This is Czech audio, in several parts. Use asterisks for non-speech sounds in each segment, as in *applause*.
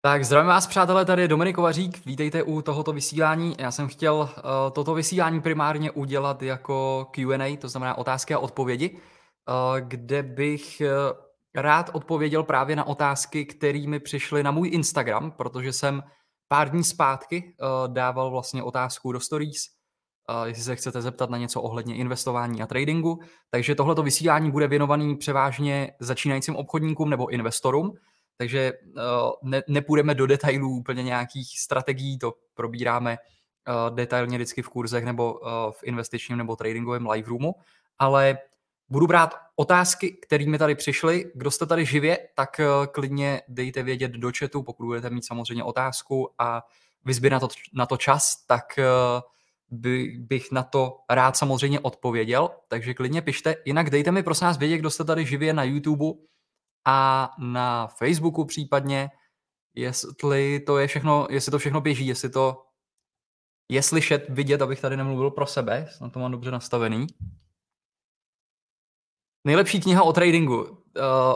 Tak zdravím vás, přátelé, tady je Dominik Kovařík, vítejte u tohoto vysílání. Já jsem chtěl uh, toto vysílání primárně udělat jako Q&A, to znamená otázky a odpovědi, uh, kde bych uh, rád odpověděl právě na otázky, které mi přišly na můj Instagram, protože jsem pár dní zpátky uh, dával vlastně otázku do stories, uh, jestli se chcete zeptat na něco ohledně investování a tradingu. Takže tohleto vysílání bude věnovaný převážně začínajícím obchodníkům nebo investorům, takže uh, ne, nepůjdeme do detailů úplně nějakých strategií, to probíráme uh, detailně vždycky v kurzech nebo uh, v investičním nebo tradingovém live roomu, ale budu brát otázky, které mi tady přišly. Kdo jste tady živě, tak klidně dejte vědět do chatu, pokud budete mít samozřejmě otázku a vyzběr na to, na to čas, tak by, bych na to rád samozřejmě odpověděl, takže klidně pište. Jinak dejte mi prosím vás vědět, kdo jste tady živě na YouTube, a na Facebooku případně, jestli to je všechno, jestli to všechno běží, jestli to je slyšet, vidět, abych tady nemluvil pro sebe, na to mám dobře nastavený. Nejlepší kniha o tradingu. Uh,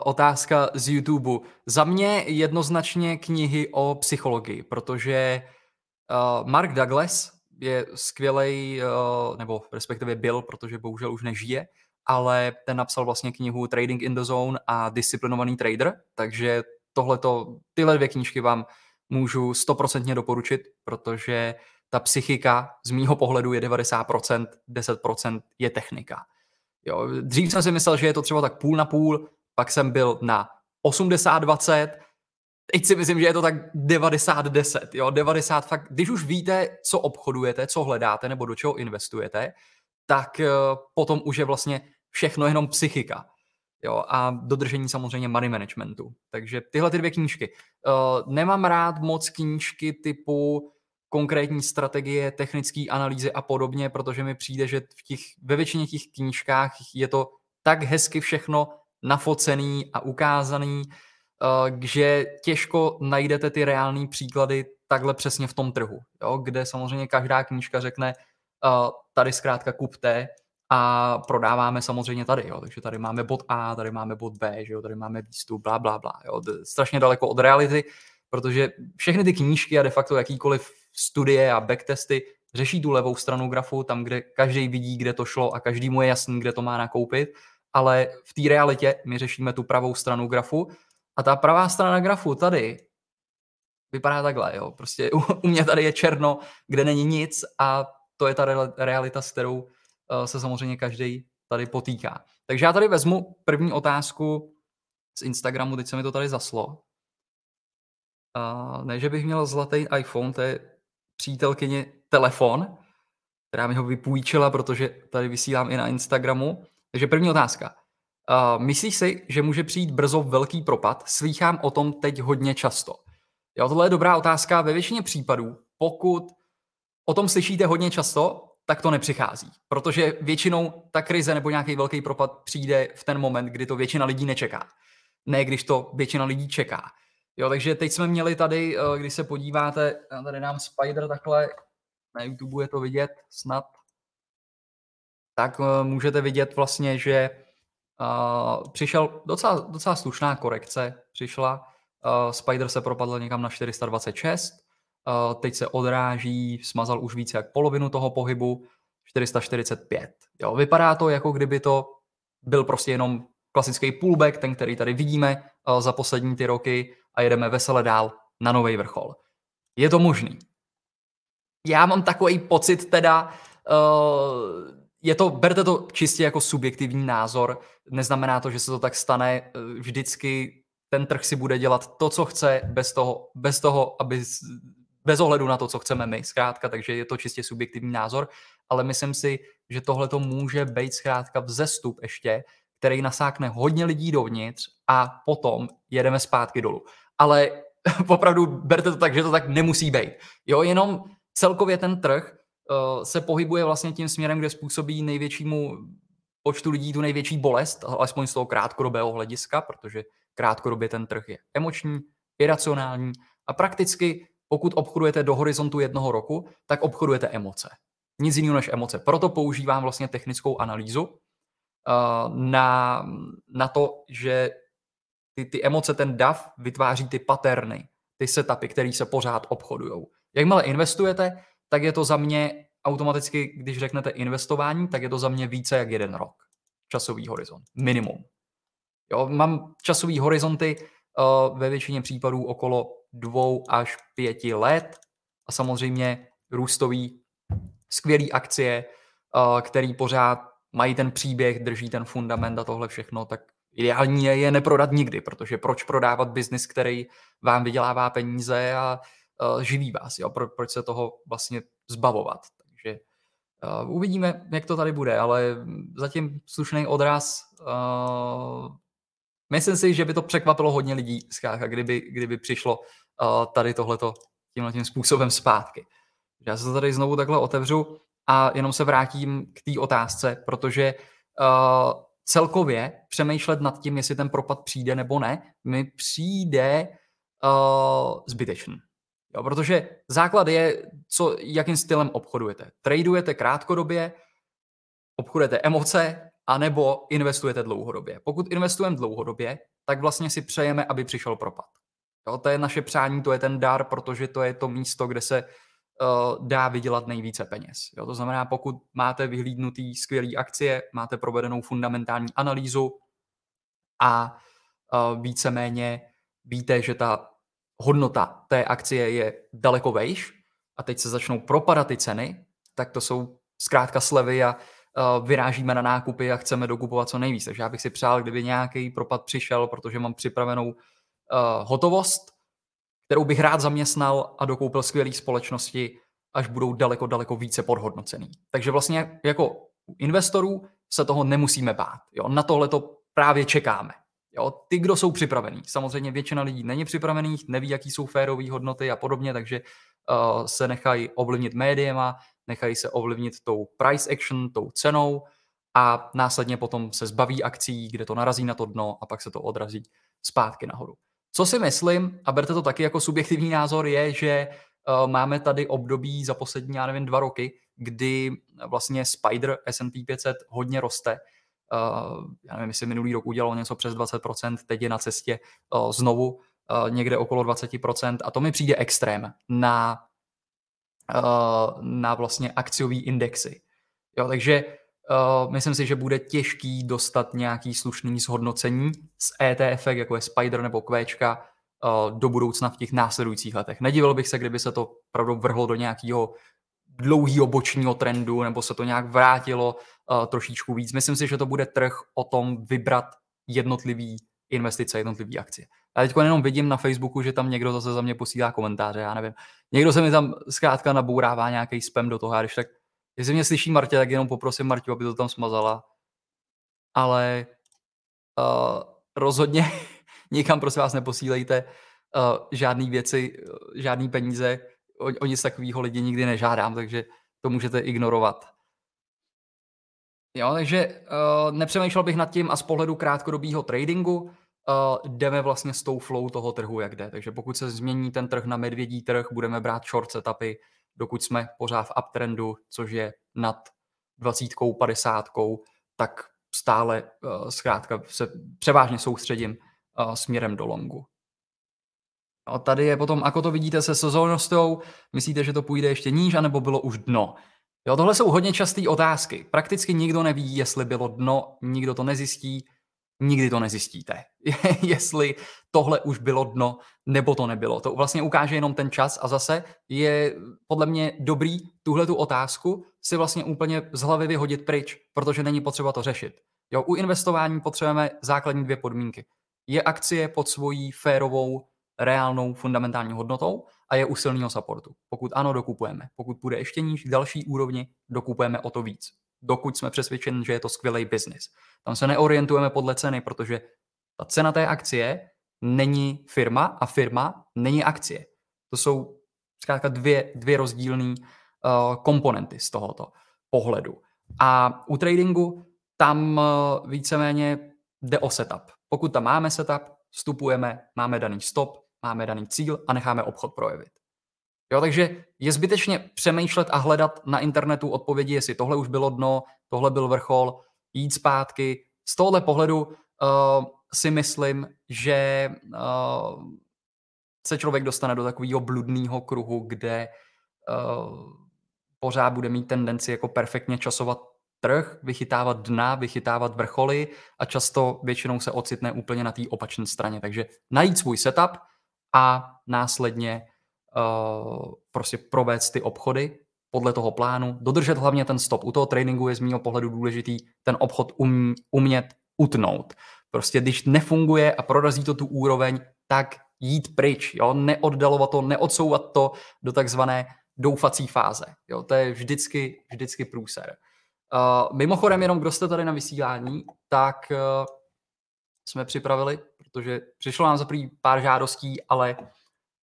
otázka z YouTube. Za mě jednoznačně knihy o psychologii, protože uh, Mark Douglas je skvělý, uh, nebo respektive byl, protože bohužel už nežije, ale ten napsal vlastně knihu Trading in the Zone a Disciplinovaný trader, takže tohleto, tyhle dvě knížky vám můžu stoprocentně doporučit, protože ta psychika z mýho pohledu je 90%, 10% je technika. Jo, dřív jsem si myslel, že je to třeba tak půl na půl, pak jsem byl na 80-20, teď si myslím, že je to tak 90-10, jo, 90 fakt, když už víte, co obchodujete, co hledáte nebo do čeho investujete, tak uh, potom už je vlastně všechno jenom psychika. Jo, a dodržení samozřejmě money managementu. Takže tyhle ty dvě knížky. Uh, nemám rád moc knížky typu konkrétní strategie, technické analýzy a podobně, protože mi přijde, že v těch, ve většině těch knížkách je to tak hezky všechno nafocený a ukázaný, uh, že těžko najdete ty reální příklady takhle přesně v tom trhu, jo, kde samozřejmě každá knížka řekne, tady zkrátka kupte, a prodáváme samozřejmě tady, jo. takže tady máme bod A, tady máme bod B, že jo? tady máme výstup, bla, bla, bla. Jo? Strašně daleko od reality, protože všechny ty knížky a de facto jakýkoliv studie a backtesty řeší tu levou stranu grafu, tam, kde každý vidí, kde to šlo a každý mu je jasný, kde to má nakoupit, ale v té realitě my řešíme tu pravou stranu grafu a ta pravá strana grafu tady vypadá takhle, jo. Prostě u, u mě tady je černo, kde není nic a to je ta realita, s kterou Eh, se samozřejmě každý tady potýká. Takže já tady vezmu první otázku z Instagramu, teď se mi to tady zaslo. Uh, ne, že bych měl zlatý iPhone, to je přítelkyně telefon, která mi ho vypůjčila, protože tady vysílám i na Instagramu. Takže první otázka. Uh, myslíš si, že může přijít brzo velký propad? Slýchám o tom teď hodně často. Jo, tohle je dobrá otázka ve většině případů. Pokud o tom slyšíte hodně často, tak to nepřichází. Protože většinou ta krize nebo nějaký velký propad přijde v ten moment, kdy to většina lidí nečeká. Ne, když to většina lidí čeká. Jo, takže teď jsme měli tady, eh, když se podíváte, tady nám Spider takhle, na YouTube je to vidět snad, tak eh, můžete vidět vlastně, že uh, přišel docela, docela slušná korekce, přišla, uh, Spider se propadl někam na 426, Uh, teď se odráží, smazal už více jak polovinu toho pohybu, 445. Jo, vypadá to, jako kdyby to byl prostě jenom klasický pullback, ten, který tady vidíme uh, za poslední ty roky a jedeme vesele dál na nový vrchol. Je to možný. Já mám takový pocit teda, uh, je to, berte to čistě jako subjektivní názor, neznamená to, že se to tak stane vždycky ten trh si bude dělat to, co chce, bez toho, bez toho aby bez ohledu na to, co chceme my, zkrátka, takže je to čistě subjektivní názor, ale myslím si, že tohle to může být zkrátka vzestup ještě, který nasákne hodně lidí dovnitř a potom jedeme zpátky dolů. Ale *laughs* opravdu berte to tak, že to tak nemusí být. Jo, jenom celkově ten trh uh, se pohybuje vlastně tím směrem, kde způsobí největšímu počtu lidí tu největší bolest, alespoň z toho krátkodobého hlediska, protože krátkodobě ten trh je emoční, iracionální a prakticky pokud obchodujete do horizontu jednoho roku, tak obchodujete emoce. Nic jiného než emoce. Proto používám vlastně technickou analýzu uh, na, na to, že ty, ty emoce, ten DAF vytváří ty paterny, ty setupy, které se pořád obchodují. Jakmile investujete, tak je to za mě automaticky, když řeknete investování, tak je to za mě více jak jeden rok. Časový horizont. Minimum. Jo, mám časový horizonty uh, ve většině případů okolo dvou až pěti let a samozřejmě růstový skvělý akcie, uh, který pořád mají ten příběh, drží ten fundament a tohle všechno, tak ideální je je neprodat nikdy, protože proč prodávat biznis, který vám vydělává peníze a uh, živí vás, jo? Pro, proč se toho vlastně zbavovat. Takže uh, uvidíme, jak to tady bude, ale zatím slušný odraz. Uh, myslím si, že by to překvapilo hodně lidí, zkrátka, kdyby, kdyby přišlo tady tohleto tímhle tím způsobem zpátky. Já se to tady znovu takhle otevřu a jenom se vrátím k té otázce, protože uh, celkově přemýšlet nad tím, jestli ten propad přijde nebo ne, mi přijde uh, zbytečný. Jo, protože základ je, co, jakým stylem obchodujete. Tradujete krátkodobě, obchodujete emoce, anebo investujete dlouhodobě. Pokud investujeme dlouhodobě, tak vlastně si přejeme, aby přišel propad. Jo, to je naše přání, to je ten dar, protože to je to místo, kde se uh, dá vydělat nejvíce peněz. Jo, to znamená, pokud máte vyhlídnutý skvělý akcie, máte provedenou fundamentální analýzu a uh, víceméně víte, že ta hodnota té akcie je daleko vejš a teď se začnou propadat ty ceny, tak to jsou zkrátka slevy a uh, vyrážíme na nákupy a chceme dokupovat co nejvíc. Takže já bych si přál, kdyby nějaký propad přišel, protože mám připravenou uh, hotovost, kterou bych rád zaměstnal a dokoupil skvělé společnosti, až budou daleko, daleko více podhodnocený. Takže vlastně jako investorů se toho nemusíme bát. Jo? Na tohle to právě čekáme. Jo, ty, kdo jsou připravení. Samozřejmě většina lidí není připravených, neví, jaký jsou férové hodnoty a podobně, takže uh, se nechají ovlivnit médiema, nechají se ovlivnit tou price action, tou cenou a následně potom se zbaví akcí, kde to narazí na to dno a pak se to odrazí zpátky nahoru. Co si myslím, a berte to taky jako subjektivní názor, je, že uh, máme tady období za poslední, já nevím, dva roky, kdy vlastně Spider S&P 500 hodně roste Uh, já nevím, jestli minulý rok udělalo něco přes 20%, teď je na cestě uh, znovu někde okolo 20% a to mi přijde extrém na, na vlastně akciový indexy. Jo, takže uh, myslím si, že bude těžký dostat nějaký slušný zhodnocení z ETF, jako je Spider nebo Quečka, uh, do budoucna v těch následujících letech. Nedivil bych se, kdyby se to opravdu vrhlo do nějakého dlouhého bočního trendu, nebo se to nějak vrátilo uh, trošičku víc. Myslím si, že to bude trh o tom vybrat jednotlivý investice, jednotlivý akcie. Já teď jenom vidím na Facebooku, že tam někdo zase za mě posílá komentáře, já nevím. Někdo se mi tam zkrátka nabourává nějaký spam do toho, a když tak, jestli mě slyší Martě, tak jenom poprosím Martě, aby to tam smazala. Ale uh, rozhodně *laughs* nikam prosím vás neposílejte uh, žádný věci, uh, žádný peníze, o, o nic takového lidi nikdy nežádám, takže to můžete ignorovat. Jo, takže uh, nepřemýšlel bych nad tím a z pohledu krátkodobého tradingu uh, jdeme vlastně s tou flow toho trhu, jak jde. Takže pokud se změní ten trh na medvědí trh, budeme brát short setupy, dokud jsme pořád v uptrendu, což je nad 20, 50, tak stále uh, zkrátka se převážně soustředím uh, směrem do longu. A tady je potom, ako to vidíte se sezónnostou, myslíte, že to půjde ještě níž, anebo bylo už dno? Jo, tohle jsou hodně časté otázky. Prakticky nikdo neví, jestli bylo dno, nikdo to nezjistí, nikdy to nezjistíte. *laughs* jestli tohle už bylo dno, nebo to nebylo. To vlastně ukáže jenom ten čas a zase je podle mě dobrý tuhle tu otázku si vlastně úplně z hlavy vyhodit pryč, protože není potřeba to řešit. Jo, u investování potřebujeme základní dvě podmínky. Je akcie pod svojí férovou reálnou fundamentální hodnotou a je u silného supportu. Pokud ano, dokupujeme. Pokud bude ještě níž k další úrovni, dokupujeme o to víc. Dokud jsme přesvědčeni, že je to skvělý biznis. Tam se neorientujeme podle ceny, protože ta cena té akcie není firma a firma není akcie. To jsou zkrátka dvě, dvě rozdílné uh, komponenty z tohoto pohledu. A u tradingu tam uh, víceméně jde o setup. Pokud tam máme setup, vstupujeme, máme daný stop, máme daný cíl a necháme obchod projevit. Jo, takže je zbytečně přemýšlet a hledat na internetu odpovědi, jestli tohle už bylo dno, tohle byl vrchol, jít zpátky. Z tohohle pohledu uh, si myslím, že uh, se člověk dostane do takového bludného kruhu, kde uh, pořád bude mít tendenci jako perfektně časovat trh, vychytávat dna, vychytávat vrcholy a často většinou se ocitne úplně na té opačné straně. Takže najít svůj setup a následně uh, prostě provést ty obchody podle toho plánu, dodržet hlavně ten stop. U toho tréninku je z mého pohledu důležitý ten obchod um, umět utnout. Prostě když nefunguje a prorazí to tu úroveň, tak jít pryč, jo? neoddalovat to, neodsouvat to do takzvané doufací fáze. Jo? To je vždycky, vždycky průser. Uh, mimochodem, jenom kdo jste tady na vysílání, tak uh, jsme připravili, protože přišlo nám za pár žádostí, ale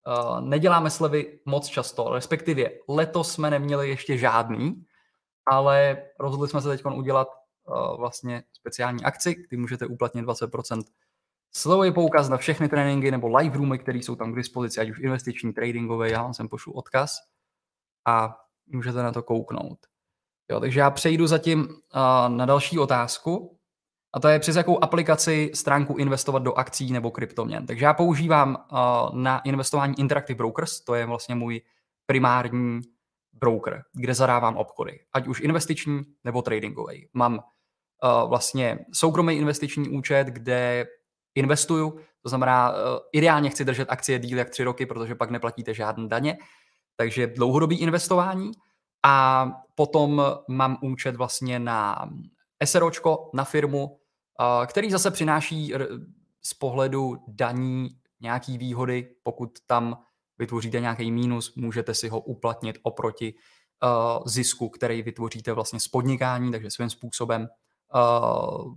uh, neděláme slevy moc často, respektive letos jsme neměli ještě žádný, ale rozhodli jsme se teď udělat uh, vlastně speciální akci, kdy můžete uplatnit 20% Slovový poukaz na všechny tréninky nebo live roomy, které jsou tam k dispozici, ať už investiční, tradingové, já vám sem pošlu odkaz a můžete na to kouknout. Jo, takže já přejdu zatím uh, na další otázku a to je přes jakou aplikaci stránku investovat do akcí nebo kryptoměn. Takže já používám uh, na investování Interactive Brokers, to je vlastně můj primární broker, kde zadávám obchody, ať už investiční nebo tradingový. Mám uh, vlastně soukromý investiční účet, kde investuju, to znamená, uh, ideálně chci držet akcie díl jak tři roky, protože pak neplatíte žádné daně, takže dlouhodobý investování a potom mám účet vlastně na SROčko, na firmu, který zase přináší z pohledu daní nějaký výhody, pokud tam vytvoříte nějaký mínus, můžete si ho uplatnit oproti uh, zisku, který vytvoříte vlastně z podnikání, takže svým způsobem. Uh,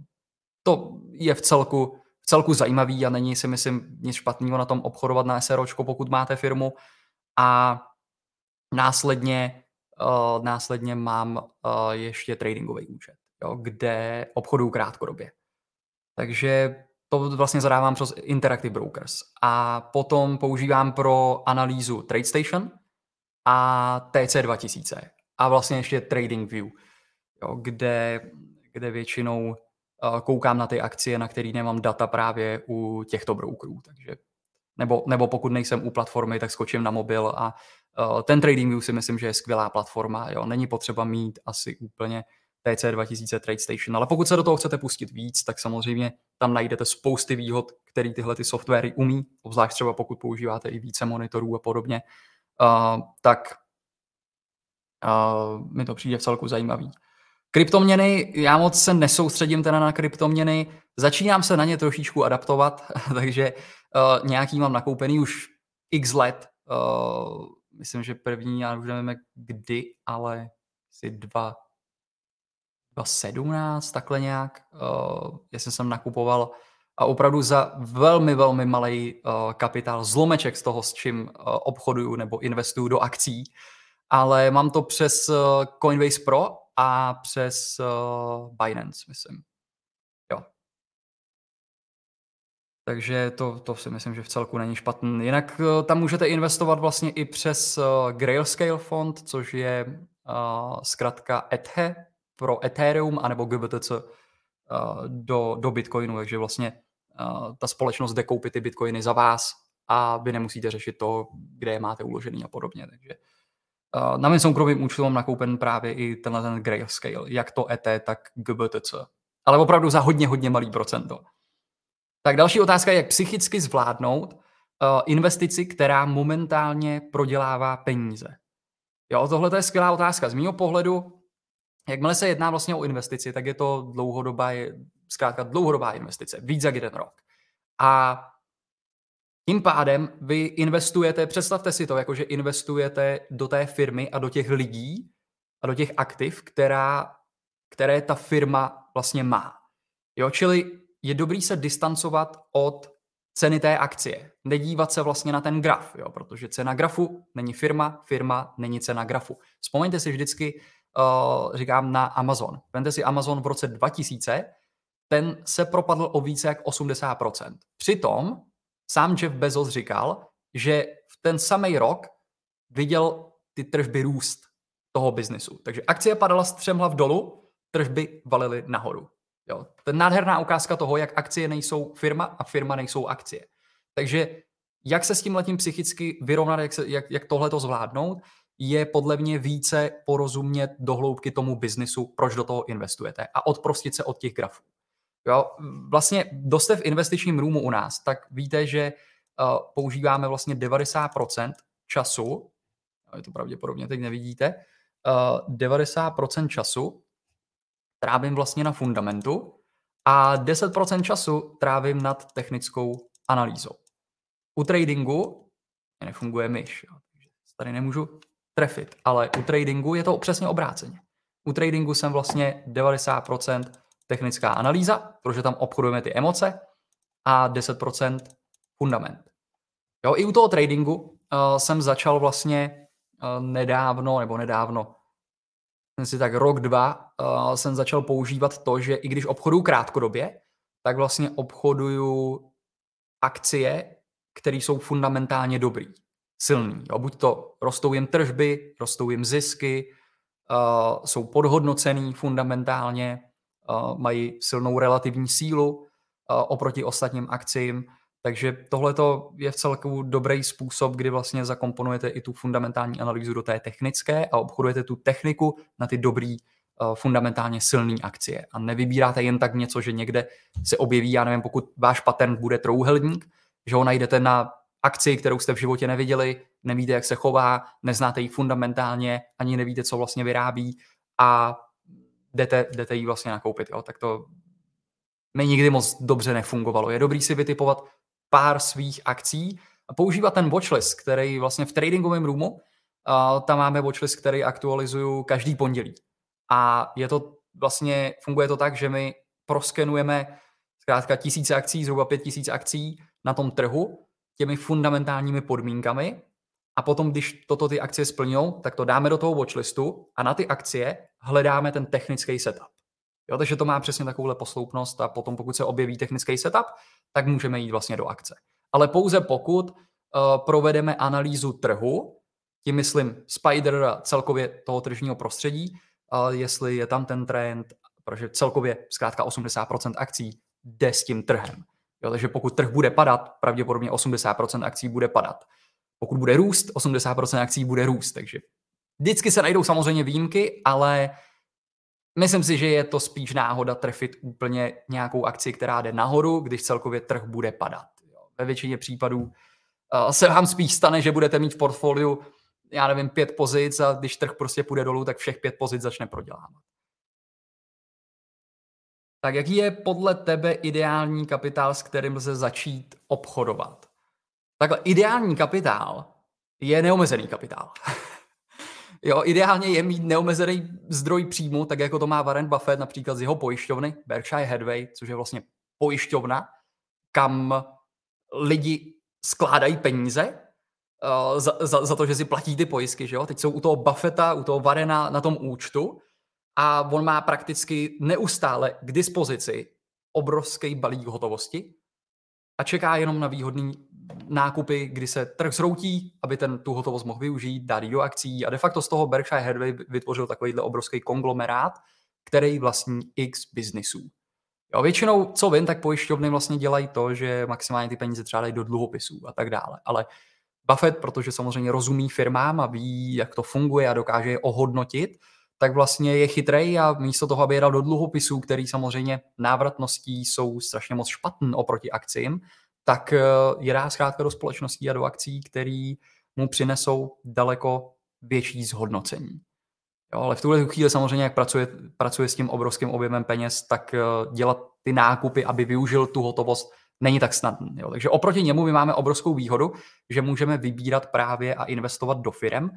to je v celku, v celku zajímavý a není si myslím nic špatného na tom obchodovat na SROčko, pokud máte firmu. A následně, uh, následně mám uh, ještě tradingový účet, jo, kde obchoduju krátkodobě. Takže to vlastně zadávám přes Interactive Brokers. A potom používám pro analýzu TradeStation a TC2000 a vlastně ještě TradingView, jo, kde, kde většinou uh, koukám na ty akcie, na které nemám data právě u těchto brokerů. Takže, nebo, nebo pokud nejsem u platformy, tak skočím na mobil a uh, ten TradingView si myslím, že je skvělá platforma. Jo. Není potřeba mít asi úplně TC2000 TradeStation. Ale pokud se do toho chcete pustit víc, tak samozřejmě tam najdete spousty výhod, které tyhle ty softwary umí, obzvlášť třeba pokud používáte i více monitorů a podobně, uh, tak uh, mi to přijde v celku zajímavý. Kryptoměny, já moc se nesoustředím teda na kryptoměny, začínám se na ně trošičku adaptovat, *laughs* takže uh, nějaký mám nakoupený už x let, uh, myslím, že první, já už nevím kdy, ale asi dva, 2017, takhle nějak, uh, já jsem sem nakupoval a opravdu za velmi, velmi malý uh, kapitál, zlomeček z toho, s čím uh, obchoduju nebo investuju do akcí, ale mám to přes Coinbase Pro a přes Binance, myslím. Jo. Takže to, to si myslím, že v celku není špatný. Jinak tam můžete investovat vlastně i přes Grayscale fond, což je zkrátka ETHE, pro Ethereum anebo GBTC uh, do, do Bitcoinu, takže vlastně uh, ta společnost jde koupit ty Bitcoiny za vás a vy nemusíte řešit to, kde je máte uložený a podobně. Takže uh, na mém soukromém účtu mám nakoupen právě i tenhle ten Grayscale, jak to ET, tak GBTC. Ale opravdu za hodně, hodně malý procento. Tak další otázka je, jak psychicky zvládnout investici, která momentálně prodělává peníze. Jo, tohle je skvělá otázka. Z mého pohledu Jakmile se jedná vlastně o investici, tak je to dlouhodobá, zkrátka dlouhodobá investice, víc jak jeden rok. A tím pádem vy investujete, představte si to, jakože investujete do té firmy a do těch lidí a do těch aktiv, která, které ta firma vlastně má. Jo, čili je dobrý se distancovat od ceny té akcie. Nedívat se vlastně na ten graf, jo, protože cena grafu není firma, firma není cena grafu. Vzpomeňte si vždycky, uh, říkám, na Amazon. Vemte si Amazon v roce 2000, ten se propadl o více jak 80%. Přitom sám Jeff Bezos říkal, že v ten samý rok viděl ty tržby růst toho biznisu. Takže akcie padala střemhlav dolů, tržby valily nahoru. Jo. To je nádherná ukázka toho, jak akcie nejsou firma a firma nejsou akcie. Takže jak se s tím letím psychicky vyrovnat, jak, jak, jak tohle to zvládnout, je podle mě více porozumět dohloubky tomu biznisu, proč do toho investujete a odprostit se od těch grafů. Jo, vlastně doste v investičním roomu u nás, tak víte, že uh, používáme vlastně 90% času, je to pravděpodobně teď nevidíte, uh, 90% času trávím vlastně na fundamentu a 10% času trávím nad technickou analýzou. U tradingu nefunguje myš, jo, takže tady nemůžu trefit, ale u tradingu je to přesně obráceně. U tradingu jsem vlastně 90% technická analýza, protože tam obchodujeme ty emoce a 10% fundament. Jo, i u toho tradingu uh, jsem začal vlastně uh, nedávno, nebo nedávno, si tak rok, dva, uh, jsem začal používat to, že i když obchoduju krátkodobě, tak vlastně obchoduju akcie, které jsou fundamentálně dobrý, silný. Jo? Buď to rostou jim tržby, rostou jim zisky, uh, jsou podhodnocený fundamentálně, uh, mají silnou relativní sílu uh, oproti ostatním akcím, takže tohle je v celku dobrý způsob, kdy vlastně zakomponujete i tu fundamentální analýzu do té technické a obchodujete tu techniku na ty dobrý fundamentálně silný akcie. A nevybíráte jen tak něco, že někde se objeví, já nevím, pokud váš patent bude trouhelník, že ho najdete na akci, kterou jste v životě neviděli, nevíte, jak se chová, neznáte ji fundamentálně, ani nevíte, co vlastně vyrábí a jdete, jdete ji vlastně nakoupit. Jo? Tak to mi nikdy moc dobře nefungovalo. Je dobrý si vytipovat pár svých akcí a používat ten watchlist, který vlastně v tradingovém roomu, tam máme watchlist, který aktualizuju každý pondělí. A je to vlastně, funguje to tak, že my proskenujeme zkrátka tisíce akcí, zhruba pět tisíc akcí na tom trhu těmi fundamentálními podmínkami a potom, když toto ty akcie splňují, tak to dáme do toho watchlistu a na ty akcie hledáme ten technický setup. Jo, takže to má přesně takovouhle posloupnost a potom, pokud se objeví technický setup, tak můžeme jít vlastně do akce. Ale pouze pokud uh, provedeme analýzu trhu, tím myslím Spider a celkově toho tržního prostředí, uh, jestli je tam ten trend, protože celkově zkrátka 80% akcí jde s tím trhem. Jo, takže pokud trh bude padat, pravděpodobně 80% akcí bude padat. Pokud bude růst, 80% akcí bude růst. Takže vždycky se najdou samozřejmě výjimky, ale myslím si, že je to spíš náhoda trefit úplně nějakou akci, která jde nahoru, když celkově trh bude padat. Jo. Ve většině případů uh, se vám spíš stane, že budete mít v portfoliu, já nevím, pět pozic a když trh prostě půjde dolů, tak všech pět pozic začne prodělávat. Tak jaký je podle tebe ideální kapitál, s kterým lze začít obchodovat? Takhle, ideální kapitál je neomezený kapitál. *laughs* jo, ideálně je mít neomezený zdroj příjmu, tak jako to má Warren Buffett například z jeho pojišťovny, Berkshire Hathaway, což je vlastně pojišťovna, kam lidi skládají peníze uh, za, za, za to, že si platí ty pojistky. Že jo? Teď jsou u toho Buffetta, u toho Warrena na tom účtu a on má prakticky neustále k dispozici obrovský balík hotovosti a čeká jenom na výhodný nákupy, kdy se trh zhroutí, aby ten tu hotovost mohl využít, dát do akcí a de facto z toho Berkshire Hathaway vytvořil takovýhle obrovský konglomerát, který vlastní x biznisů. Jo, většinou, co vím, tak pojišťovny vlastně dělají to, že maximálně ty peníze třeba dají do dluhopisů a tak dále. Ale Buffett, protože samozřejmě rozumí firmám a ví, jak to funguje a dokáže je ohodnotit, tak vlastně je chytrej a místo toho, aby je dal do dluhopisů, který samozřejmě návratností jsou strašně moc špatný oproti akcím, tak eh, je dá zkrátka do společností a do akcí, který mu přinesou daleko větší zhodnocení. Jo, ale v tuhle chvíli samozřejmě, jak pracuje, pracuje s tím obrovským objemem peněz, tak eh, dělat ty nákupy, aby využil tu hotovost, není tak snadné. Jo. Takže oproti němu my máme obrovskou výhodu, že můžeme vybírat právě a investovat do firm,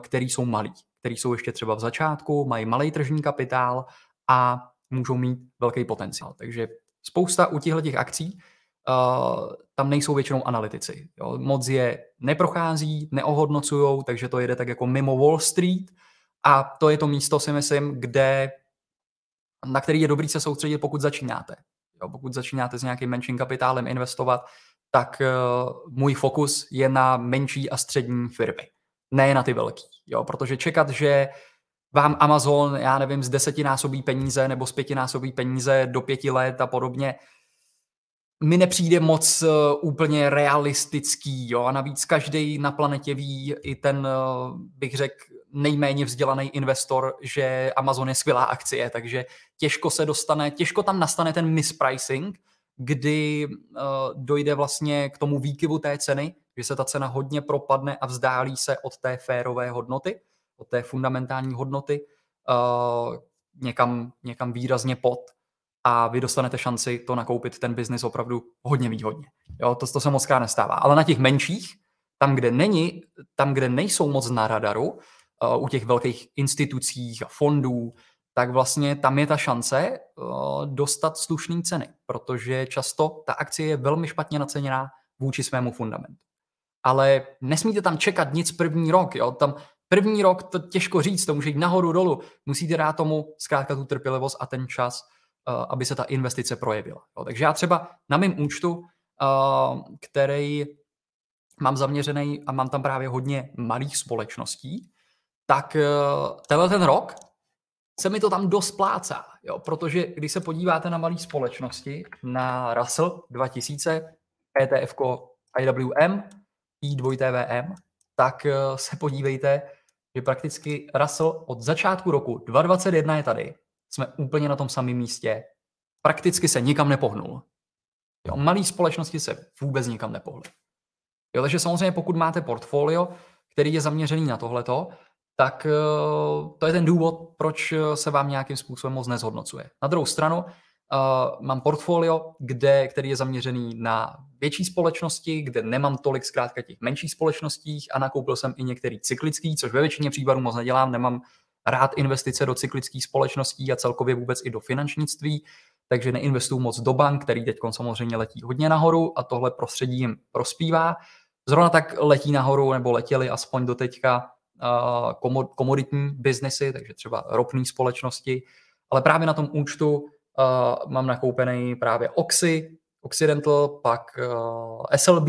který jsou malí který jsou ještě třeba v začátku, mají malý tržní kapitál a můžou mít velký potenciál. Takže spousta u těchto těch akcí uh, tam nejsou většinou analytici. Jo. Moc je neprochází, neohodnocují, takže to jede tak jako mimo Wall Street a to je to místo, si myslím, kde, na který je dobrý se soustředit, pokud začínáte. Jo, pokud začínáte s nějakým menším kapitálem investovat, tak uh, můj fokus je na menší a střední firmy ne na ty velký. Jo? Protože čekat, že vám Amazon, já nevím, z desetinásobí peníze nebo z pětinásobí peníze do pěti let a podobně, mi nepřijde moc uh, úplně realistický. Jo? A navíc každý na planetě ví, i ten, uh, bych řekl, nejméně vzdělaný investor, že Amazon je skvělá akcie, takže těžko se dostane, těžko tam nastane ten mispricing, kdy uh, dojde vlastně k tomu výkyvu té ceny, že se ta cena hodně propadne a vzdálí se od té férové hodnoty, od té fundamentální hodnoty, uh, někam, někam výrazně pod a vy dostanete šanci to nakoupit ten biznis opravdu hodně výhodně. Jo, to, to se moc krát nestává. Ale na těch menších, tam, kde není, tam, kde nejsou moc na radaru, uh, u těch velkých institucích a fondů, tak vlastně tam je ta šance uh, dostat slušné ceny, protože často ta akcie je velmi špatně naceněná vůči svému fundamentu. Ale nesmíte tam čekat nic první rok. Jo? Tam první rok to těžko říct, to může jít nahoru, dolů. Musíte dát tomu zkrátka tu trpělivost a ten čas, uh, aby se ta investice projevila. Jo? Takže já třeba na mém účtu, uh, který mám zaměřený a mám tam právě hodně malých společností, tak tenhle ten rok se mi to tam dost plácá, jo? protože když se podíváte na malé společnosti, na Russell 2000, ETF IWM, I2TVM, tak eh, se podívejte, že prakticky Russell od začátku roku 2021 je tady. Jsme úplně na tom samém místě. Prakticky se nikam nepohnul. Jo, malý společnosti se vůbec nikam nepohly. Jo, takže samozřejmě pokud máte portfolio, který je zaměřený na tohleto, tak eh, to je ten důvod, proč eh, se vám nějakým způsobem moc nezhodnocuje. Na druhou stranu, Uh, mám portfolio, kde, který je zaměřený na větší společnosti, kde nemám tolik zkrátka těch menších společností a nakoupil jsem i některý cyklický, což ve většině případů moc nedělám, nemám rád investice do cyklických společností a celkově vůbec i do finančnictví, takže neinvestuju moc do bank, který teď samozřejmě letí hodně nahoru a tohle prostředí jim prospívá. Zrovna tak letí nahoru nebo letěli aspoň do teďka komoditní biznesy, takže třeba ropné společnosti, ale právě na tom účtu mám nakoupený právě Oxy, Occidental, pak SLB,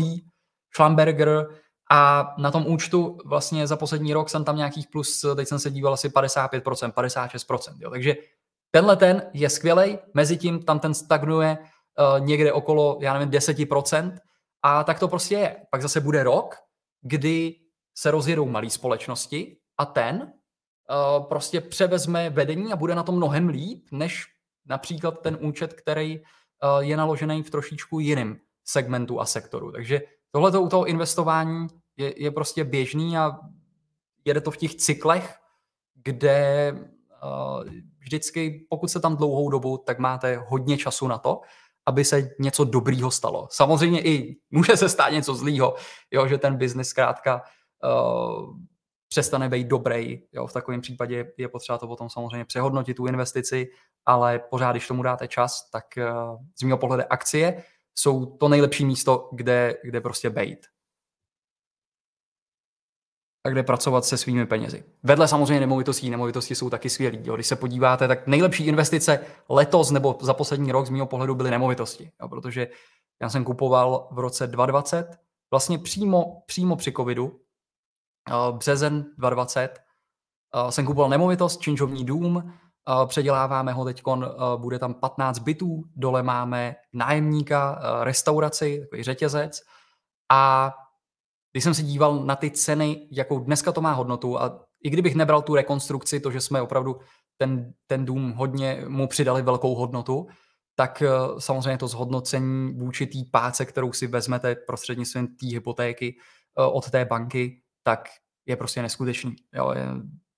Schlamberger a na tom účtu vlastně za poslední rok jsem tam nějakých plus, teď jsem se díval asi 55%, 56%. Jo. Takže tenhle ten je skvělý, mezi tím tam ten stagnuje někde okolo, já nevím, 10%, a tak to prostě je. Pak zase bude rok, kdy se rozjedou malé společnosti a ten uh, prostě převezme vedení a bude na tom mnohem líp, než například ten účet, který uh, je naložený v trošičku jiném segmentu a sektoru. Takže tohle u toho investování je, je prostě běžný a jede to v těch cyklech, kde uh, vždycky, pokud se tam dlouhou dobu, tak máte hodně času na to, aby se něco dobrýho stalo. Samozřejmě i může se stát něco zlýho, jo, že ten biznis zkrátka uh, přestane být dobrý. Jo, v takovém případě je potřeba to potom samozřejmě přehodnotit tu investici, ale pořád, když tomu dáte čas, tak uh, z mého pohledu akcie jsou to nejlepší místo, kde, kde prostě bejt. A kde pracovat se svými penězi. Vedle samozřejmě nemovitostí, nemovitosti jsou taky skvělý. Jo. Když se podíváte, tak nejlepší investice letos nebo za poslední rok z mého pohledu byly nemovitosti. Jo, protože já jsem kupoval v roce 2020, vlastně přímo, přímo při covidu, březen 2020 eh, jsem kupoval nemovitost, činžovní dům, eh, předěláváme ho teď, bude tam 15 bytů, dole máme nájemníka, restauraci, takový řetězec. A když jsem se díval na ty ceny, jakou dneska to má hodnotu a i kdybych nebral tu rekonstrukci, to, že jsme opravdu ten, ten dům hodně mu přidali velkou hodnotu, tak samozřejmě to zhodnocení vůči té páce, kterou si vezmete prostřednictvím té hypotéky od té banky, tak je prostě neskutečný. Jo, je,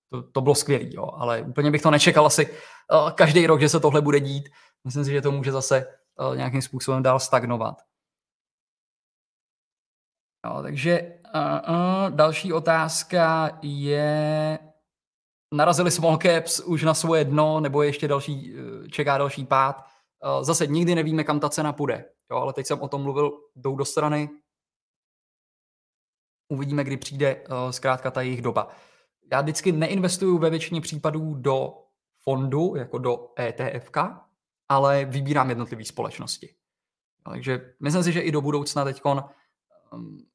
to, to bylo skvělé, ale úplně bych to nečekal asi uh, každý rok, že se tohle bude dít. Myslím si, že to může zase uh, nějakým způsobem dál stagnovat. Jo, takže uh, uh, další otázka je, narazili small caps už na svoje dno, nebo ještě další, čeká další pád. Zase nikdy nevíme, kam ta cena půjde. Jo, ale teď jsem o tom mluvil, jdou do strany, Uvidíme, kdy přijde uh, zkrátka ta jejich doba. Já vždycky neinvestuju ve většině případů do fondu, jako do ETF, ale vybírám jednotlivé společnosti. No, takže myslím si, že i do budoucna teď um,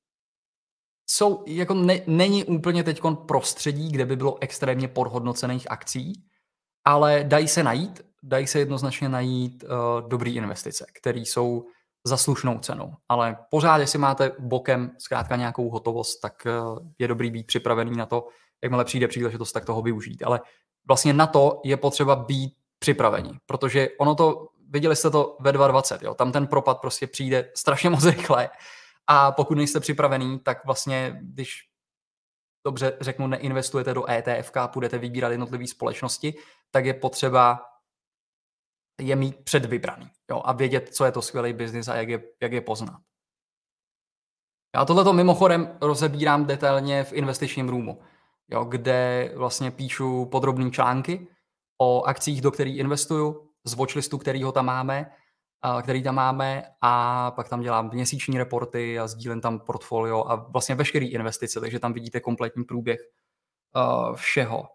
jsou, jako ne, není úplně teď prostředí, kde by bylo extrémně podhodnocených akcí, ale dají se najít, dají se jednoznačně najít uh, dobré investice, které jsou za slušnou cenu. Ale pořád, jestli máte bokem zkrátka nějakou hotovost, tak eh, je dobrý být připravený na to, jakmile přijde příležitost, tak toho využít. Ale vlastně na to je potřeba být připravení, protože ono to, viděli jste to ve 2.20, jo, tam ten propad prostě přijde strašně moc *laughs* rychle a pokud nejste připravený, tak vlastně, když dobře řeknu, neinvestujete do ETF, půjdete vybírat jednotlivé společnosti, tak je potřeba je mít předvybraný jo, a vědět, co je to skvělý biznis a jak je, jak je poznat. Já tohleto mimochodem rozebírám detailně v investičním roomu, jo, kde vlastně píšu podrobné články o akcích, do kterých investuju, z watchlistu, kterýho tam máme, který tam máme a pak tam dělám měsíční reporty a sdílím tam portfolio a vlastně veškeré investice, takže tam vidíte kompletní průběh všeho.